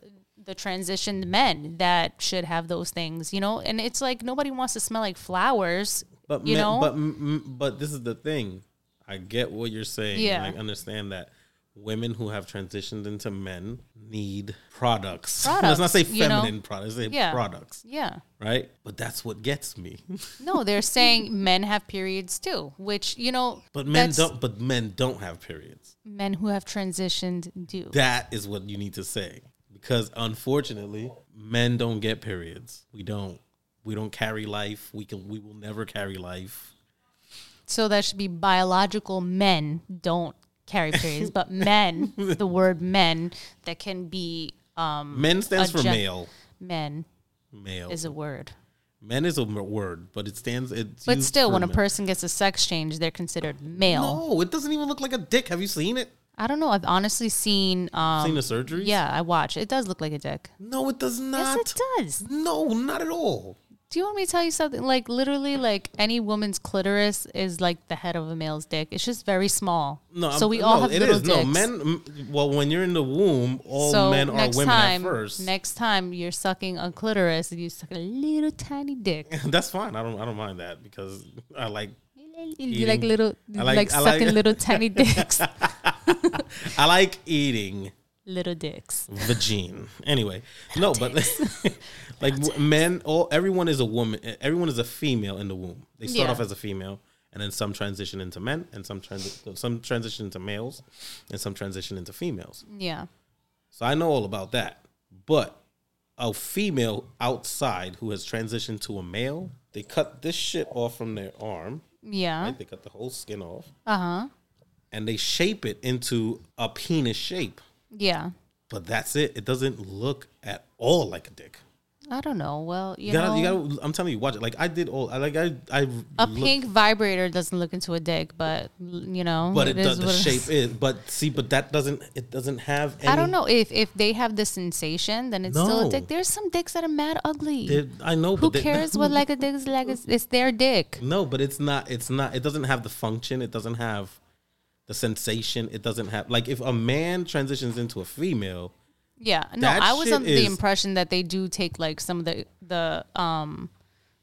the transitioned men that should have those things you know and it's like nobody wants to smell like flowers But you men- know but but this is the thing. I get what you're saying. Yeah. and I understand that women who have transitioned into men need products. Products, Let's not say you know? feminine products. Say Yeah. products, yeah right? But that's what gets me. no they're saying men have periods too which you know but men don't. But men don't have periods. men who have transitioned do That is what you need to say because unfortunately, men don't get periods. We don't. We don't carry life. We can. We will never carry life. So that should be biological men don't carry periods but men the word men that can be um Men stands for gen- male. men Male is a word Men is a word, but it stands. It's But still, when a person gets a sex change, they're considered male. No, it doesn't even look like a dick. Have you seen it? I don't know. I've honestly seen. Um, seen the surgeries? Yeah, I watch. It does look like a dick. No, it does not. Yes, it does. No, not at all. Do you want me to tell you something? Like literally, like any woman's clitoris is like the head of a male's dick. It's just very small. No, so I'm- we all no, have it little is. dicks. No, men. m- Well, when you're in the womb, all so men are next women time, at first. next time you're sucking a clitoris, you suck a little tiny dick. That's fine. I don't. I don't mind that because I like. You like Eating. little, I like, like- I like- sucking little tiny dicks. I like eating. Little dicks. vagine. Anyway, no, but like men, all everyone is a woman. Everyone is a female in the womb. They start Yeah. off as a female, and then some transition into men, and some transi- some transition into males, and some transition into females. Yeah. So I know all about that. But a female outside who has transitioned to a male, they cut this shit off from their arm. Yeah. Right? They cut the whole skin off, Uh huh. and they shape it into a penis shape. Yeah. But that's it. It doesn't look at all like a dick. I don't know. Well, you, You gotta, know, you gotta. I'm telling you, watch it. Like I did all. Like I. I a looked- pink vibrator doesn't look into a dick, but you know, but it, does. The it shape is. is. But see, but that doesn't. It doesn't have. Any, I don't know if if they have the sensation, then it's still a dick. There's some dicks that are mad ugly. It- I know. Who they- cares what like a dick is like? It's, it's their dick. No, but it's not. It's not. It doesn't have the function. It doesn't have the sensation. It doesn't have like if a man transitions into a female. Yeah, no, I was under the impression that they do take like some of the the um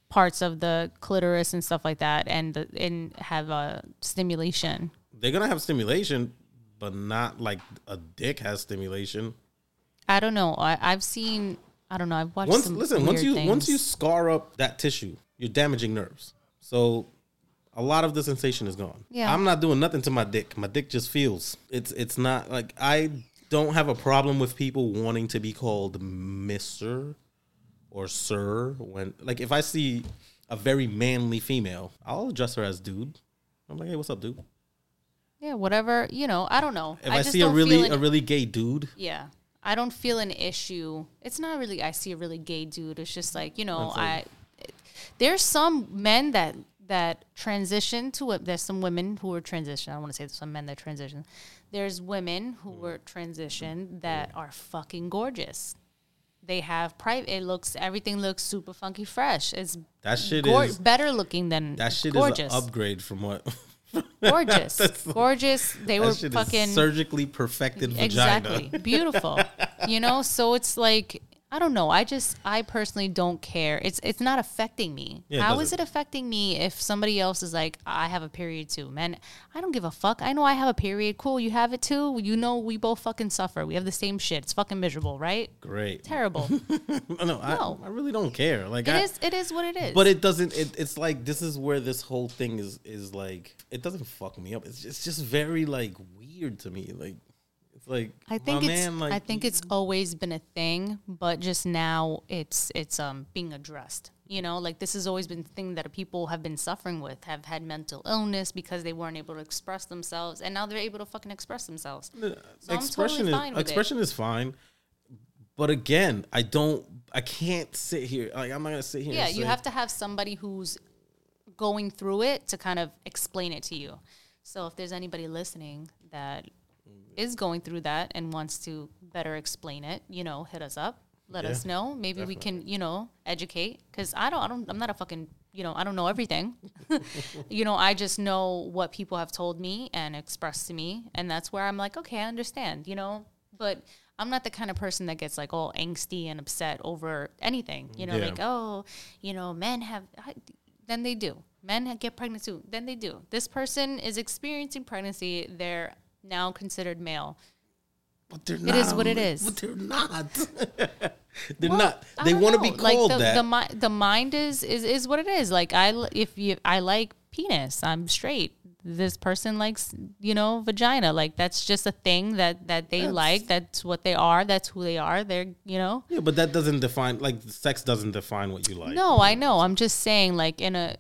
parts of the clitoris and stuff like that, and the, and have a stimulation. They're gonna have stimulation, but not like a dick has stimulation. I don't know. I, I've seen. I don't know. I've watched. Once listen, once you once you scar up that tissue, you're damaging nerves. So a lot of the sensation is gone. Yeah. I'm not doing nothing to my dick. My dick just feels. It's it's not like I don't have a problem with people wanting to be called Mister or Sir when like if I see a very manly female, I'll address her as dude. I'm like, hey, what's up, dude? yeah, whatever. You know, I don't know. If I, just see a really an- a really gay dude, Yeah. I don't feel an issue. It's not really I see a really gay dude. It's just like, you know, I there's some men that that transition to it. There's some women who are transitioned. I don't want to say there's some men that transition. There's women who mm-hmm. were transitioned mm-hmm. that are fucking gorgeous. They have private. It looks everything looks super funky fresh. It's that shit gor- is better looking than that shit gorgeous. is an upgrade from what gorgeous, gorgeous. They were fucking surgically perfected vagina. Exactly. Beautiful. you know, so it's like I don't know. I just I personally don't care. It's it's not affecting me. Yeah, How is it affecting me if somebody else is like I have a period too? Man, I don't give a fuck. I know I have a period. Cool, you have it too. You know we both fucking suffer. We have the same shit. It's fucking miserable, right? Great. Terrible. no, No. I, I really don't care. Like it I, is it is what it is. but it doesn't. It, it's like this is where this whole thing is is like. It doesn't fuck me up. It's just, it's just very like weird to me. Like it's like I think it's man, like I think it's always been a thing, but just now it's it's um being addressed. You know, like this has always been thing that people have been suffering with, have had mental illness because they weren't able to express themselves, and now they're able to fucking express themselves. So expression totally fine is expression is fine. But again, I don't. I can't sit here. Like I'm not gonna sit here. Yeah, and you have to have somebody who's going through it to kind of explain it to you. So if there's anybody listening that is going through that and wants to better explain it, you know, hit us up. Let us know. Maybe we can, you know, educate. Because I don't, I don't, I'm not a fucking, you know, I don't know everything. you know, I just know what people have told me and expressed to me, and that's where I'm like, okay, I understand. You know, but I'm not the kind of person that gets like all angsty and upset over anything. You know, Yeah. like oh, you know, men have. I, then they do. Men get pregnant too. Then they do. This person is experiencing pregnancy. They're now considered male. But they're It not. is what it is. But they're not. they're Well, not. They want to know. be like called the, that. The, mi- the mind is, is is what it is. Like I if you, I like penis. I'm straight. This person likes, you know, vagina. Like that's just a thing that that they like. That's what they are. That's who they are. They're, you know. yeah, but that doesn't define. Like sex doesn't define what you like. No, I know. I'm just saying, like in a,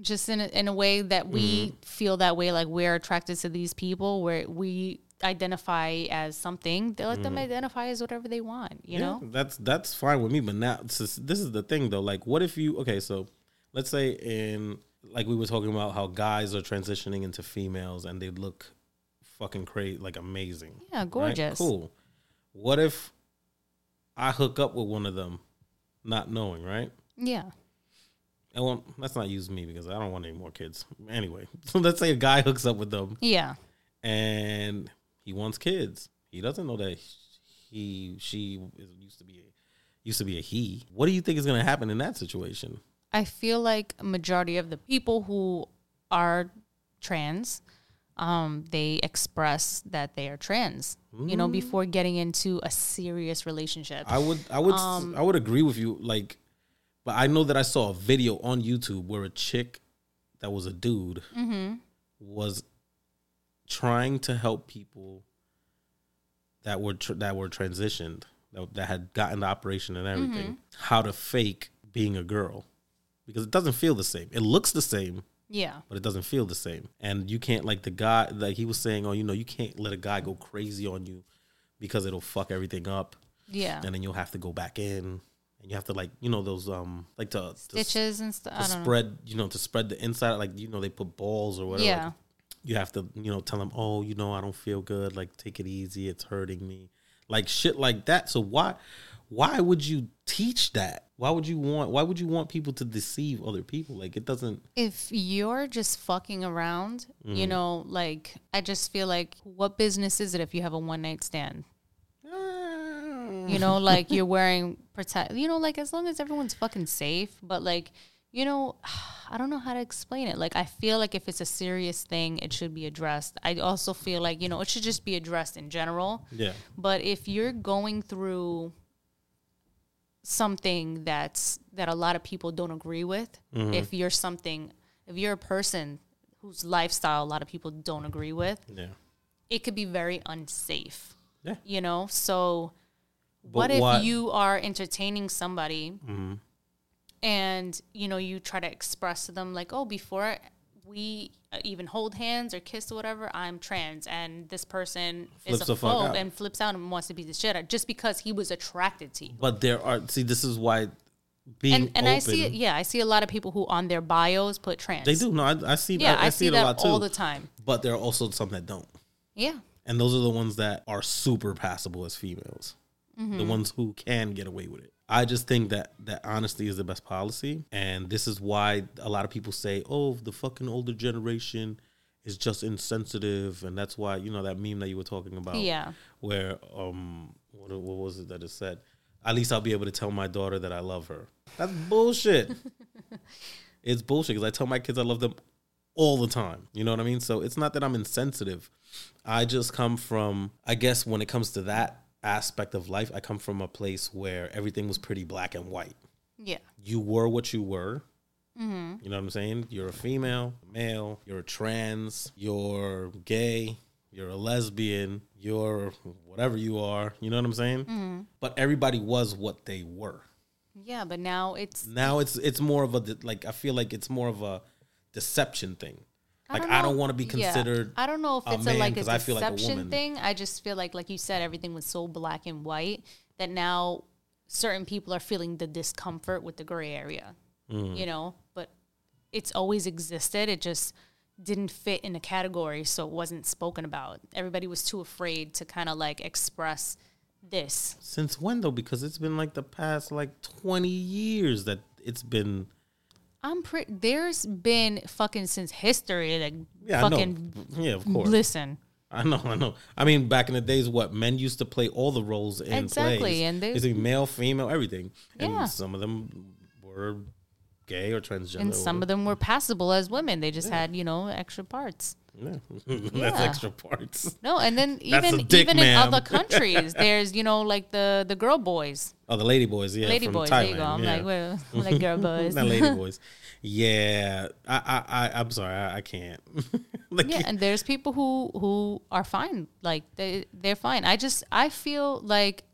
just in a, in a way that we Mm-hmm. feel that way. Like we're attracted to these people, where we identify as something. They let them identify as whatever they want. You Mm-hmm. Yeah, know. that's that's fine with me. But now this is, this is the thing though. Like, what if you? Okay, so let's say in like we were talking about how guys are transitioning into females and they look fucking crazy, like amazing. Yeah, right? gorgeous. Cool. What if I hook up with one of them, not knowing, right? Yeah. And well, let's not use me because I don't want any more kids. Anyway, so let's say a guy hooks up with them Yeah. and he wants kids. He doesn't know that he she used to be a, used to be a he. What do you think is going to happen in that situation? I feel like a majority of the people who are trans um, they express that they are trans. You know, before getting into a serious relationship. I would I would Um, I would agree with you like but I know that I saw a video on YouTube where a chick that was a dude Mm-hmm. was trying to help people that were tr- that were transitioned that, that had gotten the operation and everything Mm-hmm. how to fake being a girl because it doesn't feel the same. It looks the same yeah. but it doesn't feel the same. And you can't like the guy like he was saying, oh, you know, you can't let a guy go crazy on you because it'll fuck everything up, Yeah. and then you'll have to go back in, and you have to like you know those um like to, to Stitches and stuff. to know. spread you know to spread the inside like you know they put balls or whatever. Yeah. Like, you have to you know tell them, oh, you know, I don't feel good. Like take it easy. It's hurting me. Like shit like that. So why why would you teach that? Why would you want why would you want people to deceive other people? Like it doesn't if you're just fucking around, Mm-hmm. you know, like I just feel like what business is it if you have a one night stand? You know, like you're wearing protect. You know, like as long as everyone's fucking safe, but like. You know, I don't know how to explain it. Like, I feel like if it's a serious thing, it should be addressed. I also feel like, you know, it should just be addressed in general. yeah. But if you're going through something that's that a lot of people don't agree with, Mm-hmm. if you're something, if you're a person whose lifestyle a lot of people don't agree with, Yeah. it could be very unsafe. Yeah. You know, so what if what- you are entertaining somebody Mm-hmm. and you know you try to express to them like, oh, before we uh, even hold hands or kiss or whatever, I'm trans, and this person Flips is a phobe out. and flips out and wants to be the shit out just because he was attracted to you. But there are see, this is why being And and open, I see it, yeah, I see a lot of people who on their bios put trans. They do. No, I, I see. Yeah, I, I, see, see it that a lot too. all the time. But there are also some that don't, Yeah. and those are the ones that are super passable as females. Mm-hmm. The ones who can get away with it. I just think that that honesty is the best policy, and this is why a lot of people say, "Oh, the fucking older generation is just insensitive," and that's why you know that meme that you were talking about. Yeah. where um what, what was it that it said at least i'll be able to tell my daughter that i love her that's bullshit it's bullshit because i tell my kids i love them all the time you know what i mean so it's not that i'm insensitive i just come from i guess when it comes to that aspect of life i come from a place where everything was pretty black and white Yeah. you were what you were. Mm-hmm. You know what I'm saying? You're a female, male, you're a trans, you're gay, you're a lesbian, you're whatever you are. You know what I'm saying? Mm-hmm. But everybody was what they were. Yeah, but now it's Now it's it's more of a like I feel like it's more of a deception thing. Like don't I don't want to be yeah. considered. I don't know if a it's man a like a feel like a deception thing. I just feel like, like you said, everything was so black and white that now certain people are feeling the discomfort with the gray area. Mm. You know, but it's always existed. It just didn't fit in a category, so it wasn't spoken about. Everybody was too afraid to kind of like express this. Since when though? Because it's been like the past like 20 years that it's been. I'm pretty. There's been fucking since history, like Yeah, fucking. Yeah, of course. listen. I know, I know. I mean, back in the days, what men used to play all the roles in Exactly, plays. and they- It's like male, female, everything. And Yeah. some of them were gay or transgender. And some of them were passable as women. They just had, you know, extra parts. yeah. that's extra parts. No, and then even dick, even in other countries, there's you know like the the girl boys, Oh, the lady boys, yeah, lady from boys. Thailand. there you go. I'm yeah. like, well, I'm like girl boys. Not lady boys. Yeah, I, I, I, I'm sorry, I, I can't. like, yeah, and there's people who who are fine. Like they they're fine. I just I feel like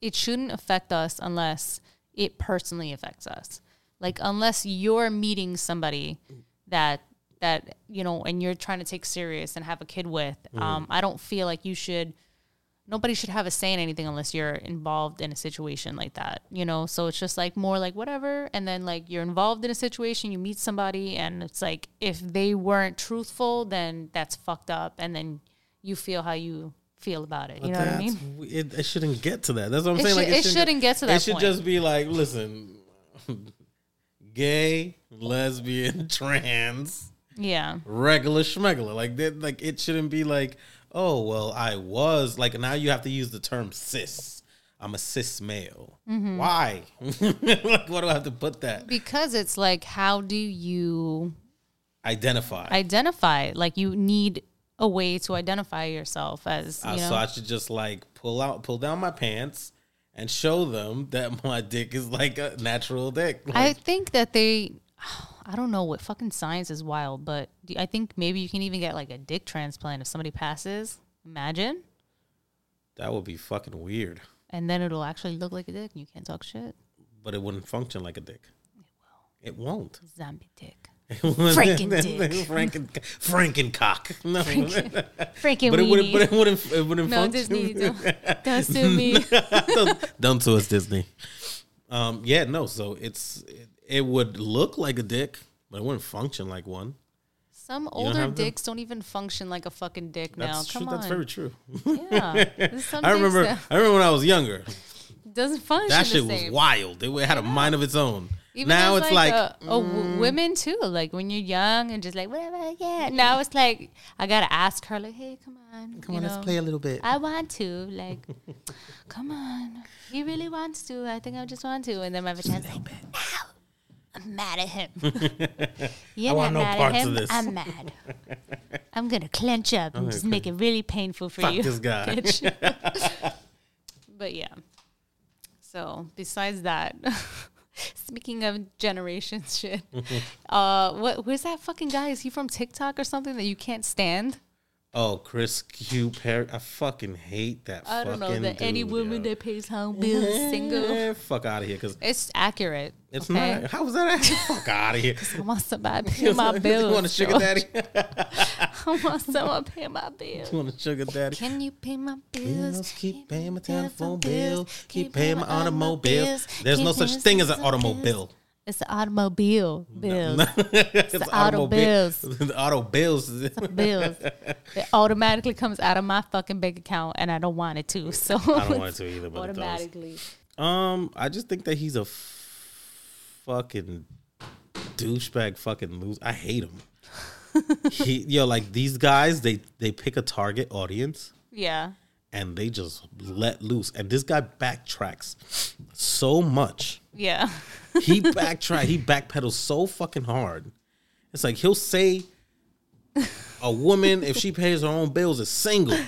it shouldn't affect us unless it personally affects us. Like unless you're meeting somebody that that you know and you're trying to take serious and have a kid with. Um, I don't feel like you should. Nobody should have a say in anything unless you're involved in a situation like that, you know. So it's just like more like whatever, and then like you're involved in a situation, you meet somebody, and it's like if they weren't truthful, then that's fucked up, and then you feel how you feel about it. You know what I mean? It, it shouldn't get to that. That's what I'm It saying. should- like it shouldn't get to that It should point. just be like, listen, gay, lesbian, trans, Yeah. regular schmegler. Like that. Like it shouldn't be like, oh well, I was like. Now you have to use the term cis. I'm a cis male. Mm-hmm. Why? like, what do I have to put that? Because it's like, how do you Identify. identify? Like, you need a way to identify yourself as you Uh, know. so I should just like pull out, pull down my pants, and show them that my dick is like a natural dick. I think that they, I don't know what fucking science is wild, but I think maybe you can even get like a dick transplant if somebody passes. Imagine, that would be fucking weird, and then it'll actually look like a dick, and you can't talk shit. but it wouldn't function like a dick. It won't. Zombie dick, Franken dick. Franken Frankencock. No, freaking but it wouldn't. But it wouldn't. It wouldn't no, function. Disney, don't, don't sue me. don't, don't sue us, Disney. Um, yeah, no. So it's it, it would look like a dick, but it wouldn't function like one. Some don't older them? dicks don't even function like a fucking dick now. That's Come true. on, That's very true. yeah. I remember. that I remember when I was younger. doesn't function That the shit was wild. It had a mind of its own. Even now it's like, uh, oh, mm. w- women too. Like when you're young and just like whatever, yeah. Now it's like I gotta ask her, like, hey, come on, come you on, know, let's play a little bit. I want to, like, come on. He really wants to. I think I just want to. And then my vagina's like, no, I'm mad at him. You're I want not no mad parts at of him. this. I'm mad. I'm gonna clench up and just make it really painful for Fuck you. this guy. bitch. but yeah. So besides that, speaking of generation shit, uh, what where's that fucking guy? Is he from TikTok or something that you can't stand? Oh, Chris Q Perry. I fucking hate that. I don't know that any woman yo. that pays home bills is single. Fuck out of here, because It's accurate. it's okay? not. How was that? fuck out of here. I want somebody to pay my bills. you want a sugar daddy? I want someone to pay my bills. you want a sugar daddy? Can you pay my bills? Bills, keep paying my telephone bill, keep paying my automobiles. There's no such thing as an automobile. It's the automobile bills. it's the auto bills. the auto bills. the bills. It automatically comes out of my fucking bank account, and I don't want it to. So I don't want it to either, but automatically. Um, I just think that he's a f- fucking douchebag, fucking loser. I hate him. he, yo, like these guys, they they pick a target audience Yeah. and they just let loose. And this guy backtracks so much. Yeah. He backtrack. he backpedals so fucking hard. It's like he'll say a woman if she pays her own bills is single.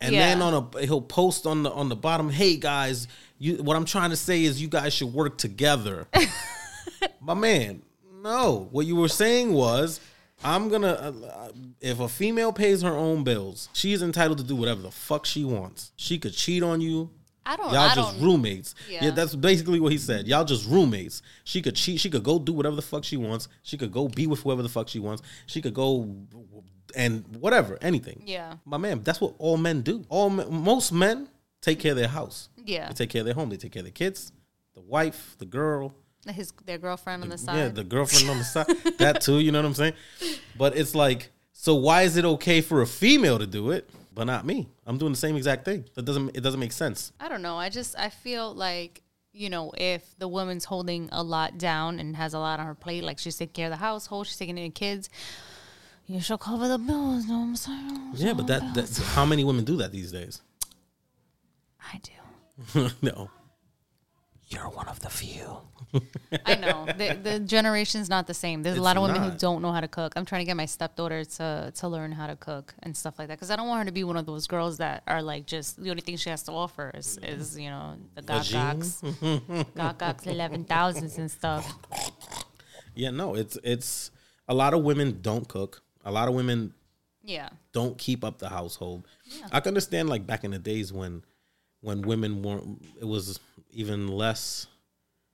And Yeah. then on a he'll post on the on the bottom, "Hey guys, you what I'm trying to say is you guys should work together." My man, no. What you were saying was I'm going to uh, uh, if a female pays her own bills, she's entitled to do whatever the fuck she wants. She could cheat on you, I don't. Y'all I just don't. roommates. Yeah. Yeah. that's basically what he said. Y'all just roommates. She could cheat. She could go do whatever the fuck she wants. She could go be with whoever the fuck she wants. She could go and whatever, anything. Yeah. My man, that's what all men do. All men, most men take care of their house. Yeah. They take care of their home. They take care of their kids, the wife, the girl. His their girlfriend on the side. Yeah, the girlfriend on the side. That too, you know what I'm saying? But it's like, so why is it okay for a female to do it, but not me? I'm doing the same exact thing. That doesn't it doesn't make sense. I don't know. I just I feel like you know if the woman's holding a lot down and has a lot on her plate, like she's taking care of the household, she's taking care of the kids. You should cover the bills. No, I'm sorry. Yeah, but that that's how many women do that these days? I do. no. You're one of the few. I know the the generation's not the same. There's a It's lot of women who not. don't know how to cook. I'm trying to get my stepdaughter to to learn how to cook and stuff like that because I don't want her to be one of those girls that are like just the only thing she has to offer is, is you know the gok goks, eleven thousands and stuff. Yeah, no, it's it's a lot of women don't cook. A lot of women Yeah, don't keep up the household. I can understand like back in the days when when women weren't it was even less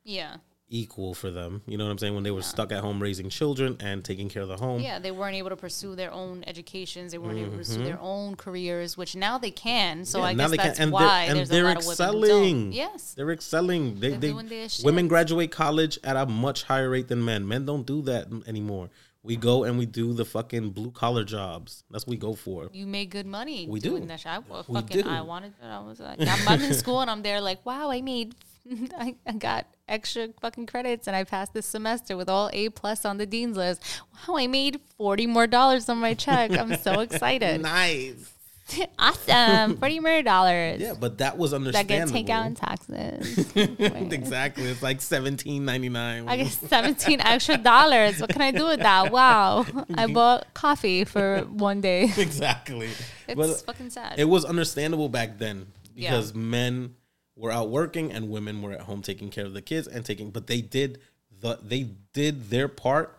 yeah, equal for them. You know what I'm saying? When they were stuck at home raising children and taking care of the home. yeah. They weren't able to pursue their own educations. They weren't able to pursue their own careers, which now they can. So Mm-hmm. Yeah, I guess that's and they're- why and there's a they're women who excelling. Yes, They're excelling. They, They're they doing their shit. women graduate college at a much higher rate than men. Men don't do that anymore. We go and we do the fucking blue collar jobs. That's what we go for. you make good money. We doing do. That shit. I well, We fucking do. I wanted. I was like, I'm, I'm in school and I'm there like, wow, I made, I, I got extra fucking credits and I passed this semester with all A plus on the dean's list. Wow, I made forty more dollars on my check. I'm so excited. Nice. awesome. Forty million dollars. Yeah, but that was understandable. That get takeout and taxes. exactly. It's like seventeen ninety nine. I get 17 extra dollars. What can I do with that? Wow. I bought coffee for one day. exactly. It's But fucking sad. it was understandable back then Yeah. because men were out working and women were at home taking care of the kids and taking but they did the they did their part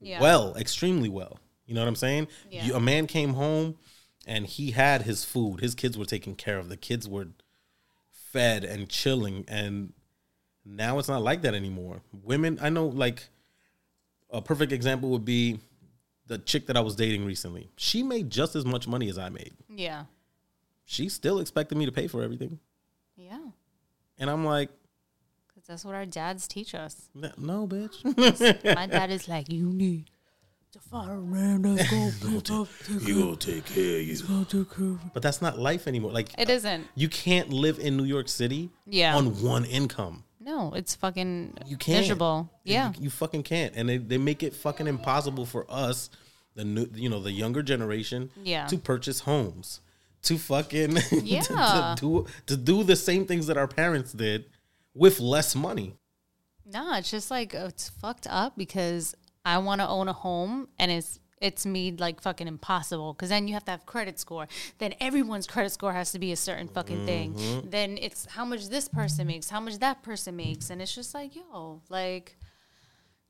Yeah. well, extremely well. You know what I'm saying? Yeah. You, a man came home and he had his food. His kids were taken care of. The kids were fed and chilling and now it's not like that anymore. Women, I know like a perfect example would be the chick that I was dating recently. She made just as much money as I made. yeah. She still expected me to pay for everything. Yeah. And I'm like, Because that's what our dads teach us. No, bitch. My dad is like, you need to fire man that's going to pick up the you gonna take care of you. But that's not life anymore. Like It isn't. you can't live in New York City Yeah. on one income. No, it's fucking You can't. miserable. Yeah. You, you fucking can't. And they, they make it fucking impossible for us, the new you know, the younger generation, Yeah. to purchase homes. To fucking to- Yeah. to, do to do the same things that our parents did with less money. No, it's just like uh, it's fucked up because I want to own a home and it's it's made like fucking impossible because then you have to have credit score. Then everyone's credit score has to be a certain fucking thing. Mm-hmm. Then it's how much this person makes, how much that person makes, and it's just like yo, like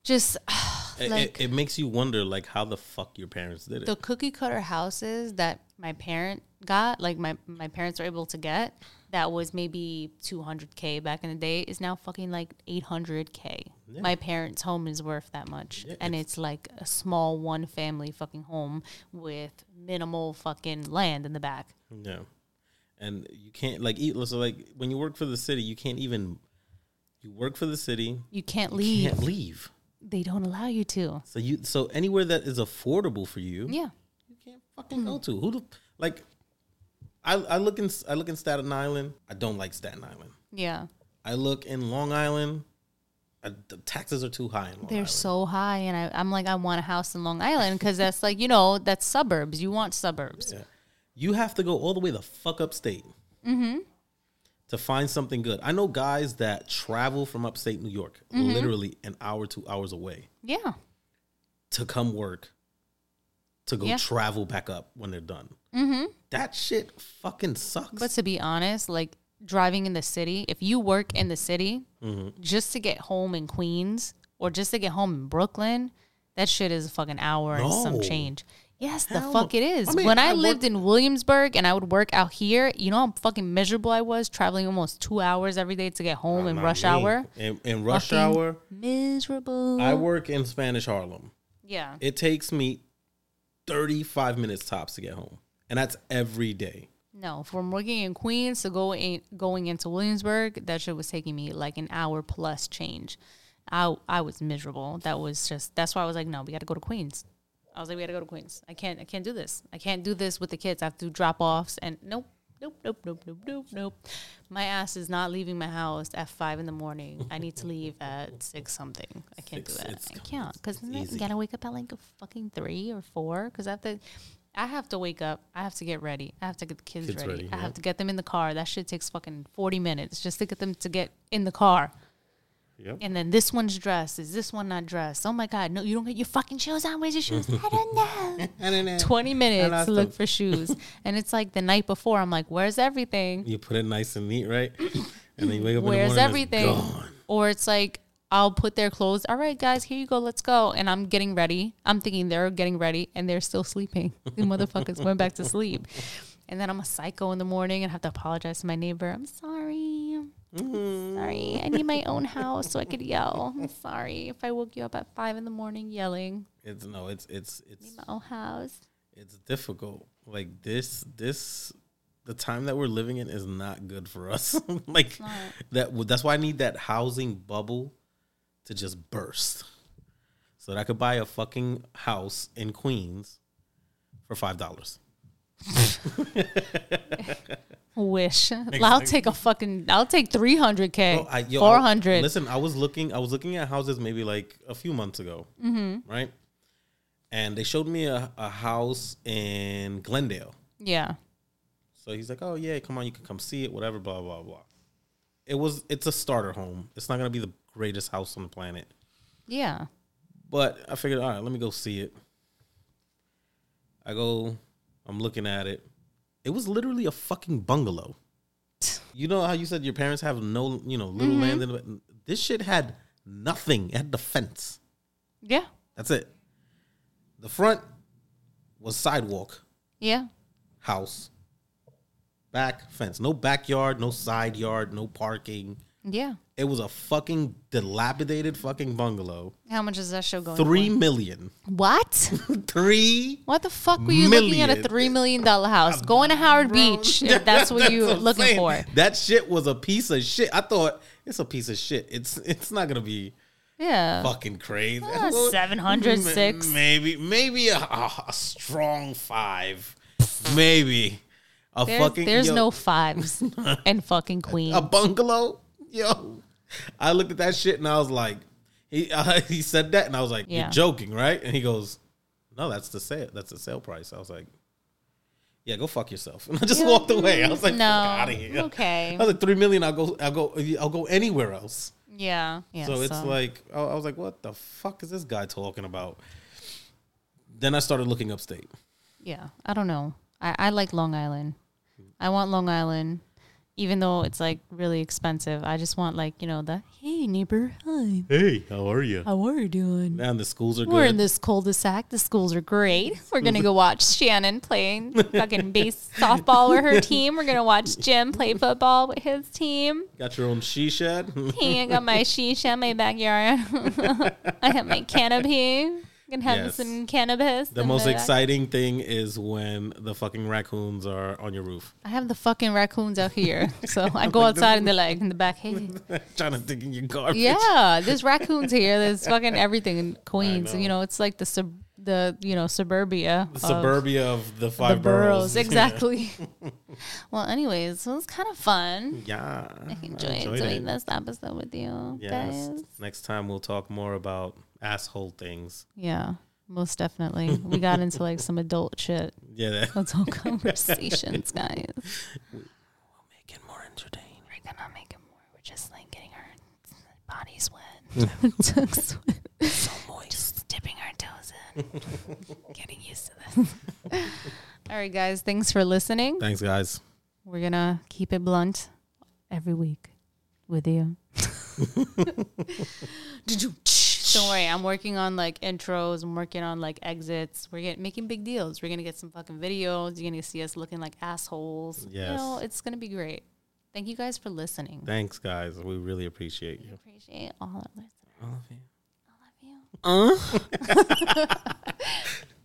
just It- like it, it makes you wonder like how the fuck your parents did it. the cookie cutter houses that my parent got, like my my parents were able to get, that was maybe 200k back in the day, is now fucking like 800k. My parents' home is worth that much, and it's like a small one family fucking home with minimal fucking land in the back. Yeah, and you can't like eat. So like when you work for the city, you can't even. You work for the city. You can't You leave. can't leave. They don't allow you to. So you so anywhere that is affordable for you, Yeah. you can't fucking go to. Who the like? I I look in I look in Staten Island. I don't like Staten Island. Yeah. I look in Long Island. I, the taxes are too high in Long They're Island. so high, and I, I'm like, I want a house in Long Island because that's like, you know, that's suburbs. You want suburbs. Yeah. You have to go all the way the fuck upstate Mm-hmm. to find something good. I know guys that travel from upstate New York, Mm-hmm. literally an hour, two hours away, Yeah. to come work, to go Yeah. travel back up when they're done. Mm-hmm. That shit fucking sucks. But to be honest, like driving in the city, if you work in the city, Mm-hmm. just to get home in Queens or just to get home in Brooklyn, that shit is a fucking hour and some change. Yes, the fuck no. it is. I mean, when I, I lived work- in Williamsburg and I would work out here, you know how fucking miserable I was traveling almost two hours every day to get home in rush me. hour. In, in rush Fucking hour, Miserable. I work in Spanish Harlem. yeah. It takes me 35 minutes tops to get home. And that's every day. No, from working in Queens to go in, going into Williamsburg, that shit was taking me like an hour plus change. I I was miserable. That was just that's why I was like, no, we got to go to Queens. I was like, we got to go to Queens. I can't I can't do this. I can't do this with the kids. I have to do drop offs and nope. Nope, nope, nope, nope, nope, nope. My ass is not leaving my house at five in the morning. I need to leave at six something. I can't Six, do that. I can't because easy. gotta wake up at like a fucking three or four because I have to. I have to wake up. I have to get ready. I have to get the kids, Kids ready. ready, I yeah. have to get them in the car. That shit takes fucking 40 minutes just to get them to get in the car. Yep. And then this one's dressed. Is this one not dressed? Oh my God. No, you don't get your fucking shoes on. Where's your shoes? I don't know. I don't know. 20 minutes to look them. for shoes. and it's like the night before. I'm like, where's everything? You put it nice and neat, right? And then you wake up Where's in the morning everything? and it's gone. Or it's like, I'll put their clothes. All right, guys, here you go. Let's go. And I'm getting ready. I'm thinking they're getting ready and they're still sleeping. The motherfuckers went back to sleep. And then I'm a psycho in the morning and have to apologize to my neighbor. I'm sorry. Sorry. I need my own house so I could yell. I'm sorry if I woke you up at five in the morning yelling. It's no, it's it's it's My own house. it's difficult. Like this this the time that we're living in is not good for us. like that that's why I need that housing bubble to just burst. So that I could buy a fucking house in Queens for five dollars. Wish. I'll take a fucking. I'll take three hundred k. Bro, I- yo, I- Four hundred. Listen, I was looking. I was looking at houses maybe like a few months ago, Mm-hmm. right? And they showed me a, a house in Glendale. Yeah. So he's like, "Oh yeah, come on, you can come see it, whatever." Blah blah blah. It was. It's a starter home. It's not gonna be the greatest house on the planet, Yeah. but I figured, all right, let me go see it. I go. I'm looking at it. It was literally a fucking bungalow. You know how you said your parents have no, you know, little land mm-hmm. in the, this shit had nothing. It had the fence. Yeah. That's it. The front was sidewalk, Yeah. house, back fence. No backyard, no side yard, no parking. Yeah. It was a fucking dilapidated fucking bungalow. How much is that show going Three for? million. What? Three. What the fuck were you looking at a three million dollar house? Going to Howard Beach. If that's what you're I'm looking saying. for. That shit was a piece of shit. I thought it's a piece of shit. It's it's not gonna be Yeah. fucking crazy. Uh, Well, 706. Maybe maybe a, a, a strong five. Maybe a There's, fucking there's yo, no fives and fucking queens. a bungalow. Yo, I looked at that shit and I was like, he uh, he said that and I was like, Yeah. you're joking, right? And he goes, no, that's the sale. That's the sale price. I was like. Yeah, go fuck yourself. And I just walked away. I was like, no. out of here. Okay. I was like, three million. I'll go. I'll go. I'll go anywhere else. Yeah. Yeah. so it's like, I I was like, what the fuck is this guy talking about? Then I started looking upstate. Yeah, I don't know. I, I like Long Island. I want Long Island, even though it's like really expensive. I just want like you know the hey neighbor, hi, Hey, how are you? how are you doing? Man, the schools are good. We're in this cul-de-sac. The schools are great. We're gonna go watch Shannon playing fucking base softball with her team. We're gonna watch Jim play football with his team. Got your own she shed. Hey, I got my shisha in my backyard. I have my canopy. Can have Yes. some cannabis. the most back. exciting thing is when the fucking raccoons are on your roof, I have the fucking raccoons out here. So I go outside and they're like in the back, hey. trying to dig in your garbage. Yeah, there's raccoons here. There's fucking everything in Queens. know. You know, it's like the sub the you know suburbia. The of suburbia of the the five boroughs. boroughs. Exactly. well, anyways, it was kind of fun. Yeah. I enjoyed, enjoyed doing it. this episode with you Yes. guys. Next time we'll talk more about asshole things. Yeah, most definitely. We got into like some adult shit. Yeah, that Adult conversations, guys. make it more entertaining. We're gonna make it more. We're just like getting our bodies. Wet. So moist. Just dipping our toes in. getting used to this. All right, guys. Thanks for listening. Thanks, guys. We're gonna keep it blunt every week with you. Did you. Don't worry, I'm working on like intros. I'm working on like exits. We're getting making big deals. We're gonna get some fucking videos. You're gonna see us looking like assholes. You know, it's gonna be great. Thank you guys for listening. Thanks, guys. We really appreciate you. Appreciate all our listeners. All of you. I love you. Uh?